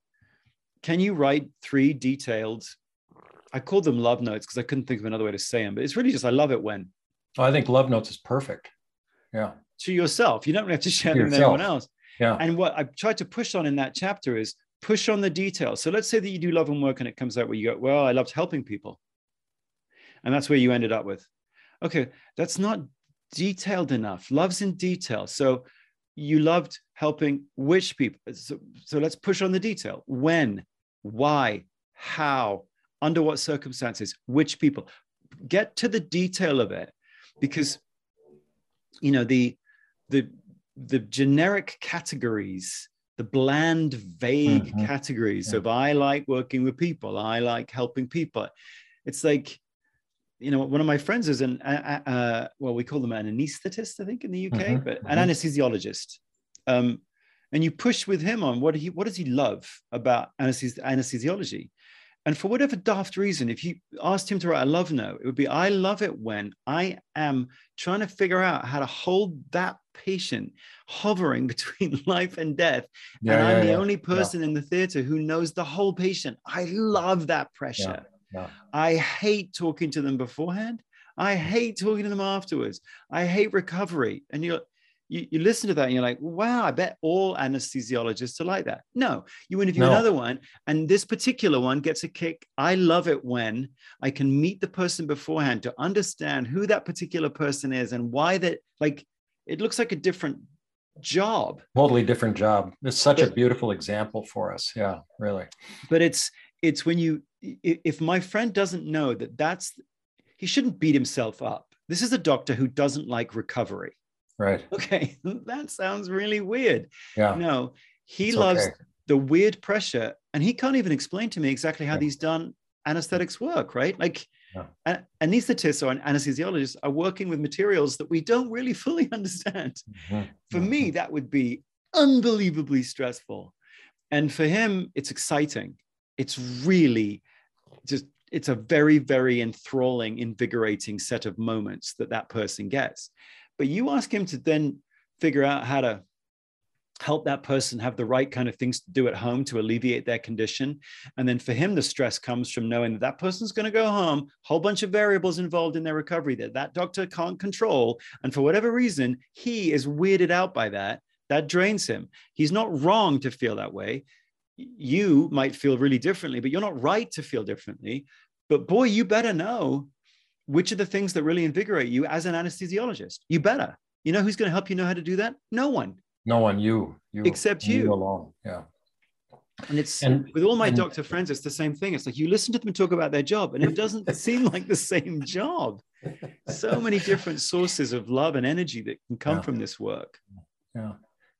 can you write three detailed I call them love notes because I couldn't think of another way to say them, but it's really just I love it when I think Love Notes is perfect. Yeah. To yourself. You don't have to share them with anyone else. Yeah. And what I've tried to push on in that chapter is push on the details. So let's say that you do love and work and it comes out where you go, well, I loved helping people. And that's where you ended up with. Okay, that's not detailed enough. Love's in detail. So you loved helping which people. So, so let's push on the detail. When, why, how, under what circumstances, which people. Get to the detail of it because you know the the the generic categories the bland vague Mhm. categories Yeah. of i like working with people i like helping people it's like you know one of my friends is an uh, uh, well we call them an anesthetist i think in the uk Mhm, but an mhm. anesthesiologist um, and you push with him on what he what does he love about anesthesi- anesthesiology and for whatever daft reason if you asked him to write a love note it would be i love it when i am trying to figure out how to hold that patient hovering between life and death. Yeah. and i'm yeah, the yeah. only person in the theater who knows the whole patient. I love that pressure. i hate talking to them beforehand. I hate talking to them afterwards. I hate recovery. And you're you, you listen to that and you're like wow i bet all anesthesiologists are like that no you interview No. another one and this particular one gets a kick i love it when i can meet the person beforehand to understand who that particular person is and why that like it looks like a different job Totally different job. It's such a beautiful example for us. Yeah, really. but it's it's when you if my friend doesn't know that that's he shouldn't beat himself up this is a doctor who doesn't like recovery Right. okay that sounds really weird Yeah. no he It's loves okay. the weird pressure and he can't even explain to me exactly how Yeah. these done anesthetics work right like Yeah. anesthetists or anesthesiologists are working with materials that we don't really fully understand Mhm, for me that would be unbelievably stressful and for him it's exciting it's really just it's a very very enthralling invigorating set of moments that that person gets but you ask him to then figure out how to help that person have the right kind of things to do at home to alleviate their condition. And then for him the stress comes from knowing that that person's going to go home whole bunch of variables involved in their recovery that that doctor can't control. And for whatever reason he is weirded out by that. That drains him. He's not wrong to feel that way. You might feel really differently but you're not right to feel differently. But boy you better know which are the things that really invigorate you as an anesthesiologist you better you know who's going to help you know how to do that no one No one, you, you, Except and you. alone. Yeah. And it's And- with all my and- doctor friends, it's the same thing. It's like you listen to them talk about their job, and it doesn't seem like the same job. So many different sources of love and energy that can come Yeah. from this work. Yeah.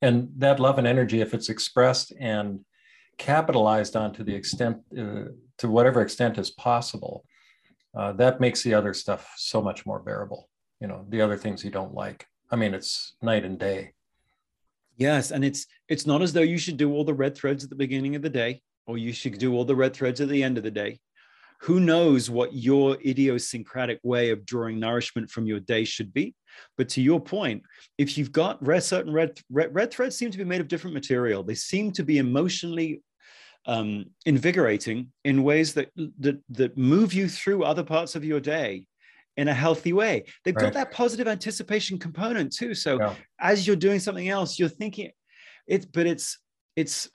And that love and energy, if it's expressed and capitalized on to the extent, uh, to whatever extent is possible, uh, that makes the other stuff so much more bearable. You know, the other things you don't like. I mean, it's night and day. Yes, and it's it's not as though you should do all the red threads at the beginning of the day, or you should do all the red threads at the end of the day. Who knows what your idiosyncratic way of drawing nourishment from your day should be? But to your point, if you've got red, certain red, red red threads seem to be made of different material. They seem to be emotionally um, invigorating in ways that, that that move you through other parts of your day in a healthy way. They've got that positive anticipation component too. So Yeah. as you're doing something else, you're thinking it's but it's it's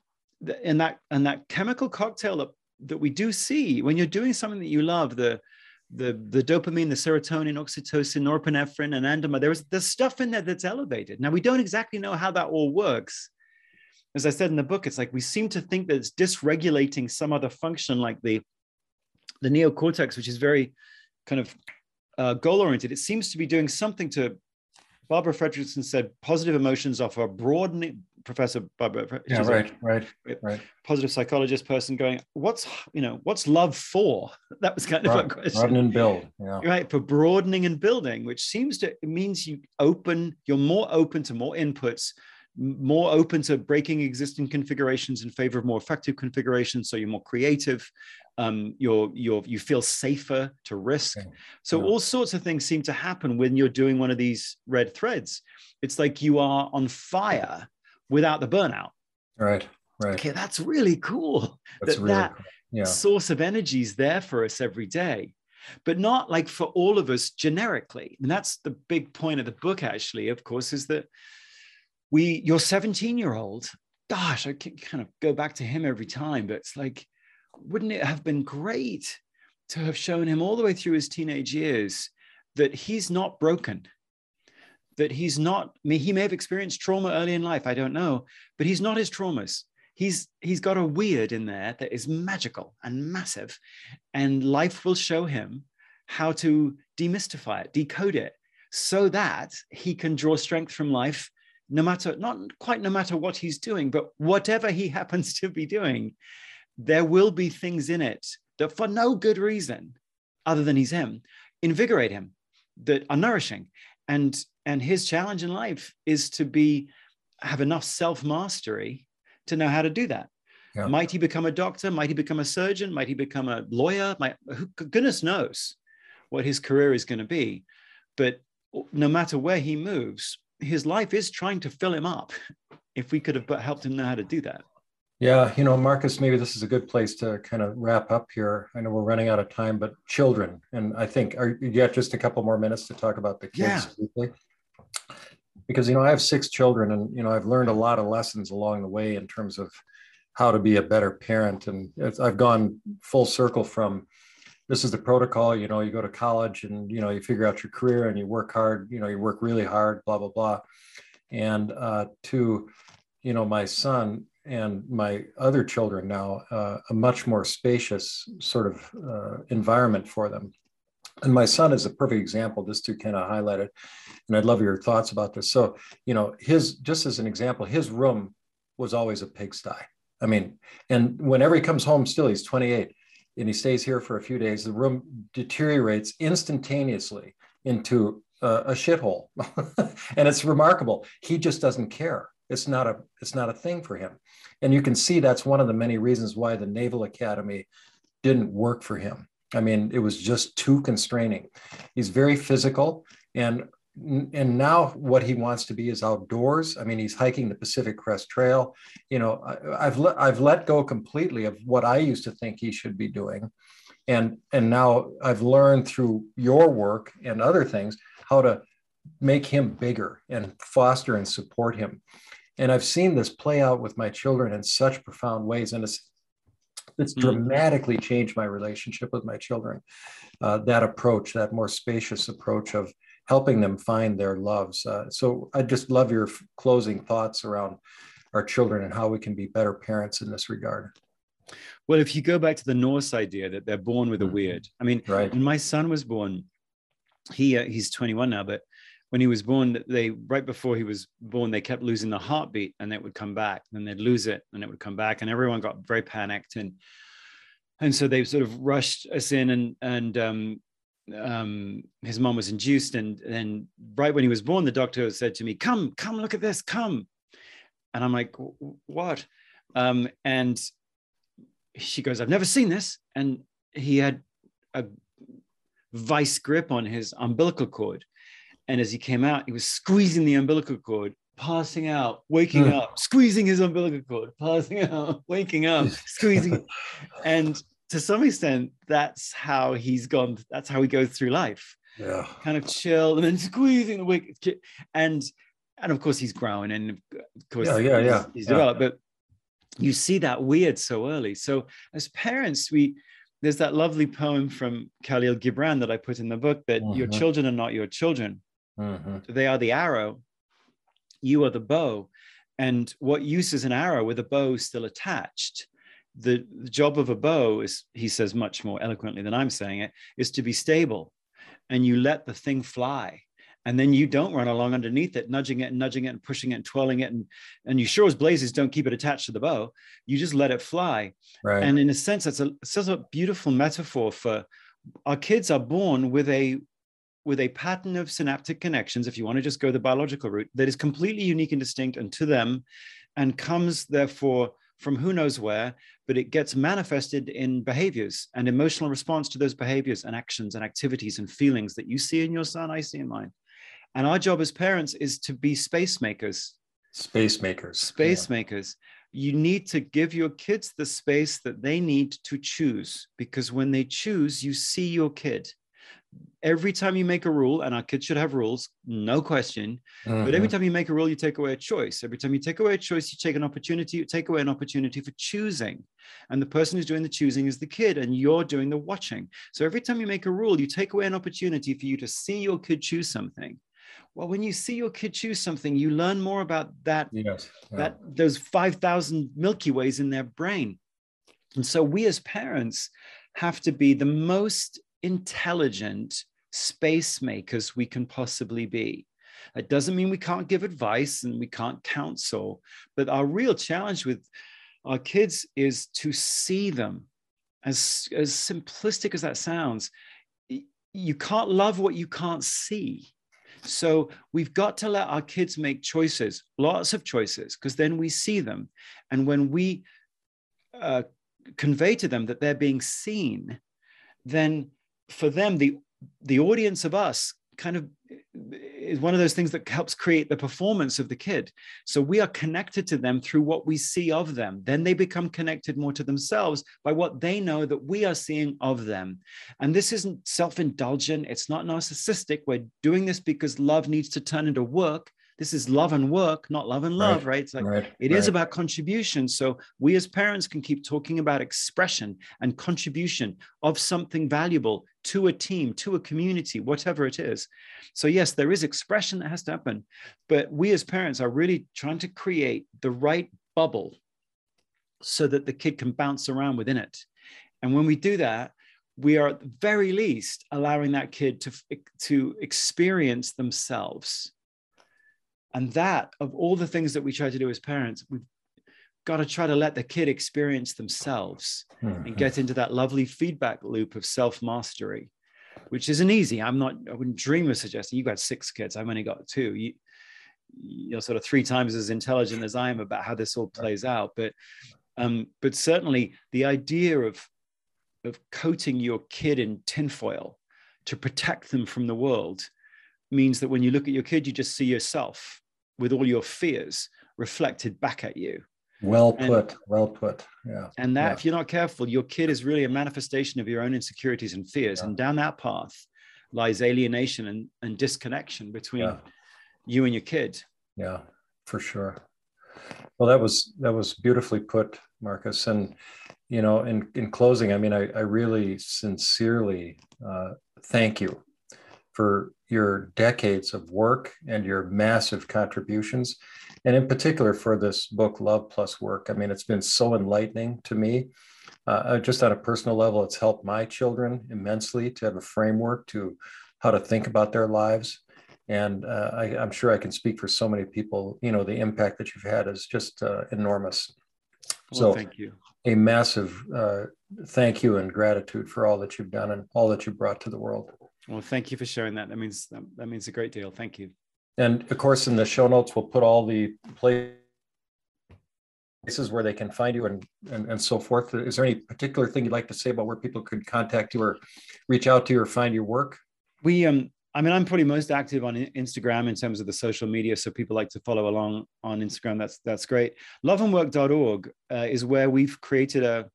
and that and that chemical cocktail that that we do see when you're doing something that you love, the the the dopamine, the serotonin, oxytocin, norepinephrine, and anandamide. There's there's stuff in there that's elevated. Now we don't exactly know how that all works. As I said in the book, it's like we seem to think that it's dysregulating some other function, like the the neocortex, which is very kind of uh, goal oriented. It seems to be doing something to. Barbara Fredrickson said positive emotions offer broadening. Professor Barbara, Yeah, she's a right, right, right. positive psychologist person going, what's you know what's love for? That was kind of a Broaden, question broaden and build. Yeah. right for broadening and building which seems to it means you open you're more open to more inputs more open to breaking existing configurations in favor of more effective configurations so you're more creative um, you're, you're, you feel safer to risk. Okay. So yeah. all sorts of things seem to happen when you're doing one of these red threads. It's like you are on fire without the burnout. Right. Right. Okay, that's really cool. That's that really that cool. Yeah. source of energy is there for us every day, but not like for all of us generically. And that's the big point of the book, actually, of course, is that we, your 17 year old, gosh, I can kind of go back to him every time, but it's like, wouldn't it have been great to have shown him all the way through his teenage years that he's not broken? That he's not, I mean, he may have experienced trauma early in life, I don't know, but he's not his traumas. He's he's got a wyrd in there that is magical and massive, and life will show him how to demystify it, decode it, so that he can draw strength from life no matter not quite no matter what he's doing but whatever he happens to be doing there will be things in it that for no good reason other than he's him invigorate him that are nourishing. And and his challenge in life is to be have enough self mastery to know how to do that. Yeah. might he become a doctor? Might he become a surgeon? Might he become a lawyer? Might who, goodness knows what his career is going to be. But no matter where he moves his life is trying to fill him up if we could have helped him know how to do that yeah, you know, Marcus, maybe this is a good place to kind of wrap up here. I know we're running out of time, but children, and I think are you got just a couple more minutes to talk about the kids yeah. Because you know, I have six children, and you know, I've learned a lot of lessons along the way in terms of how to be a better parent, and I've gone full circle from this is the protocol. You know, you go to college, and you know, you figure out your career, and you work hard. You know, you work really hard, blah blah blah, and uh, to you know, my son and my other children now uh, a much more spacious sort of uh, environment for them. And my son is a perfect example, just to kind of highlight it. And I'd love your thoughts about this. So, you know, his, just as an example, his room was always a pigsty. I mean, and whenever he comes home, still he's 28 and he stays here for a few days, the room deteriorates instantaneously into a, shithole. and it's remarkable. He just doesn't care. It's not a it's not a thing for him. And you can see that's one of the many reasons why the Naval Academy didn't work for him. I mean, it was just too constraining. He's very physical and and now what he wants to be is outdoors. I mean, he's hiking the Pacific Crest Trail. You know, I, have let I've let go completely of what I used to think he should be doing, and and now I've learned through your work and other things how to make him bigger and foster and support him. And I've seen this play out with my children in such profound ways. And it's it's mm. dramatically changed my relationship with my children. Uh, that approach, that more spacious approach of helping them find their loves. Uh, so I just love your f- closing thoughts around our children and how we can be better parents in this regard. Well, if you go back to the Norse idea that they're born with a mm-hmm. wyrd, I mean, right. when my son was born, he uh, he's 21 now, but when he was born, they right before he was born, they kept losing the heartbeat, and it would come back, and they'd lose it, and it would come back, and everyone got very panicked, and and so they sort of rushed us in, and and um, um, his mom was induced, and then right when he was born, the doctor said to me, "Come, come, look at this, come," and I'm like, "What?" Um, and she goes, "I've never seen this," and he had a vice grip on his umbilical cord and as he came out, he was squeezing the umbilical cord, passing out, waking up, squeezing his umbilical cord, passing out, waking up, squeezing. and to some extent, that's how he's gone. That's how he goes through life. Yeah. Kind of chill and then squeezing the wake. And and of course he's growing and of course yeah, yeah, yeah. he's, he's yeah. developed. But you see that wyrd so early. So as parents, we there's that lovely poem from Kahlil Gibran that I put in the book that mm-hmm. your children are not your children. Mm-hmm. They are the arrow. You are the bow. And what use is an arrow with a bow still attached? The, the job of a bow is, he says much more eloquently than I'm saying it, is to be stable. And you let the thing fly and then you don't run along underneath it, nudging it and nudging it and pushing it and twirling it, and and you sure as blazes don't keep it attached to the bow. You just let it fly. Right. And in a sense, that's a such a beautiful metaphor for our kids are born with a with a pattern of synaptic connections, if you want to just go the biological route, that is completely unique and distinct and to them, and comes therefore from who knows where, but it gets manifested in behaviors and emotional response to those behaviors and actions and activities and feelings that you see in your son, I see in mine. And our job as parents is to be space makers. Space makers. Space yeah. makers. You need to give your kids the space that they need to choose because when they choose, you see your kid every time you make a rule, and our kids should have rules, no question. But every mm-hmm. time you make a rule, you take away a choice. Every time you take away a choice, you take an opportunity, you take away an opportunity for choosing. And the person who's doing the choosing is the kid, and you're doing the watching. So every time you make a rule, you take away an opportunity for you to see your kid choose something. Well, when you see your kid choose something, you learn more about that, yes. yeah. that those 5,000 Milky Ways in their brain. And so we as parents have to be the most intelligent space makers we can possibly be. It doesn't mean we can't give advice and we can't counsel, but our real challenge with our kids is to see them. As, as simplistic as that sounds, you can't love what you can't see. So we've got to let our kids make choices, lots of choices, because then we see them. And when we uh, convey to them that they're being seen, then for them, the the audience of us kind of is one of those things that helps create the performance of the kid. So we are connected to them through what we see of them. Then they become connected more to themselves by what they know that we are seeing of them. And this isn't self indulgent, it's not narcissistic. We're doing this because love needs to turn into work this is love and work, not love and love, right? right? It's like right, it right. is about contribution. So we as parents can keep talking about expression and contribution of something valuable to a team, to a community, whatever it is. So yes, there is expression that has to happen, but we as parents are really trying to create the right bubble so that the kid can bounce around within it. And when we do that, we are at the very least allowing that kid to, to experience themselves and that, of all the things that we try to do as parents, we've got to try to let the kid experience themselves mm-hmm. and get into that lovely feedback loop of self mastery, which isn't easy. I'm not, I wouldn't dream of suggesting you've got six kids. I've only got two. You, you're sort of three times as intelligent as I am about how this all plays out. But, um, but certainly the idea of, of coating your kid in tinfoil to protect them from the world means that when you look at your kid, you just see yourself with all your fears reflected back at you. Well put. And, well put. Yeah. And that, yeah. if you're not careful, your kid is really a manifestation of your own insecurities and fears. Yeah. And down that path lies alienation and, and disconnection between yeah. you and your kid. Yeah, for sure. Well, that was that was beautifully put, Marcus. And you know, in in closing, I mean, I, I really sincerely uh, thank you for your decades of work and your massive contributions. And in particular for this book, Love Plus Work. I mean, it's been so enlightening to me. Uh, uh, just on a personal level, it's helped my children immensely to have a framework to how to think about their lives. And uh, I, am sure I can speak for so many people. You know, the impact that you've had is just uh, enormous. Well, so, thank you. A massive uh, thank you and gratitude for all that you've done and all that you brought to the world. Well, thank you for sharing that. That means that means a great deal. Thank you. And of course, in the show notes, we'll put all the places where they can find you and, and and so forth. Is there any particular thing you'd like to say about where people could contact you or reach out to you or find your work? We um I mean, I'm probably most active on Instagram in terms of the social media. So people like to follow along on Instagram. That's that's great. Loveandwork.org uh, is where we've created a,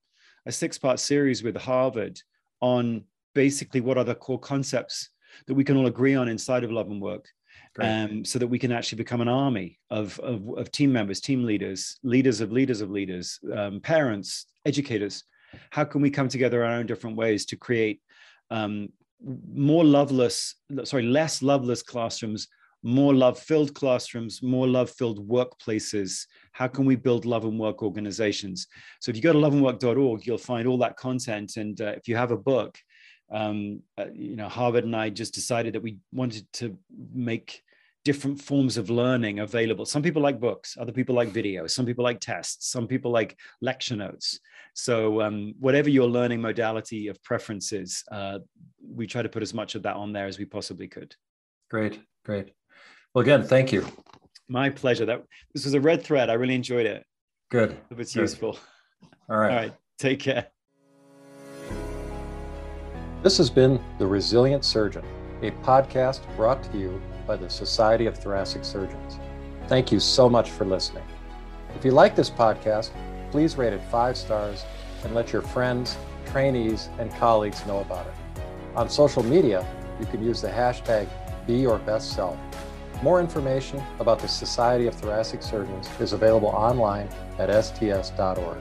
a six part series with Harvard on basically what are the core concepts that we can all agree on inside of love and work um, so that we can actually become an army of, of, of, team members team leaders leaders of leaders of leaders um, parents educators how can we come together in our own different ways to create um, more loveless sorry less loveless classrooms more love filled classrooms, more love filled workplaces. How can we build love and work organizations? So if you go to loveandwork.org, you'll find all that content. And uh, if you have a book, um, uh, you know, Harvard and I just decided that we wanted to make different forms of learning available. Some people like books, other people like videos, some people like tests, some people like lecture notes. So um, whatever your learning modality of preferences, uh, we try to put as much of that on there as we possibly could. Great, great. Well, again, thank you. My pleasure. That this was a red thread. I really enjoyed it. Good. If it's Good. useful. All right. All right. Take care. This has been The Resilient Surgeon, a podcast brought to you by the Society of Thoracic Surgeons. Thank you so much for listening. If you like this podcast, please rate it five stars and let your friends, trainees, and colleagues know about it. On social media, you can use the hashtag BeYourBestSelf. More information about the Society of Thoracic Surgeons is available online at sts.org.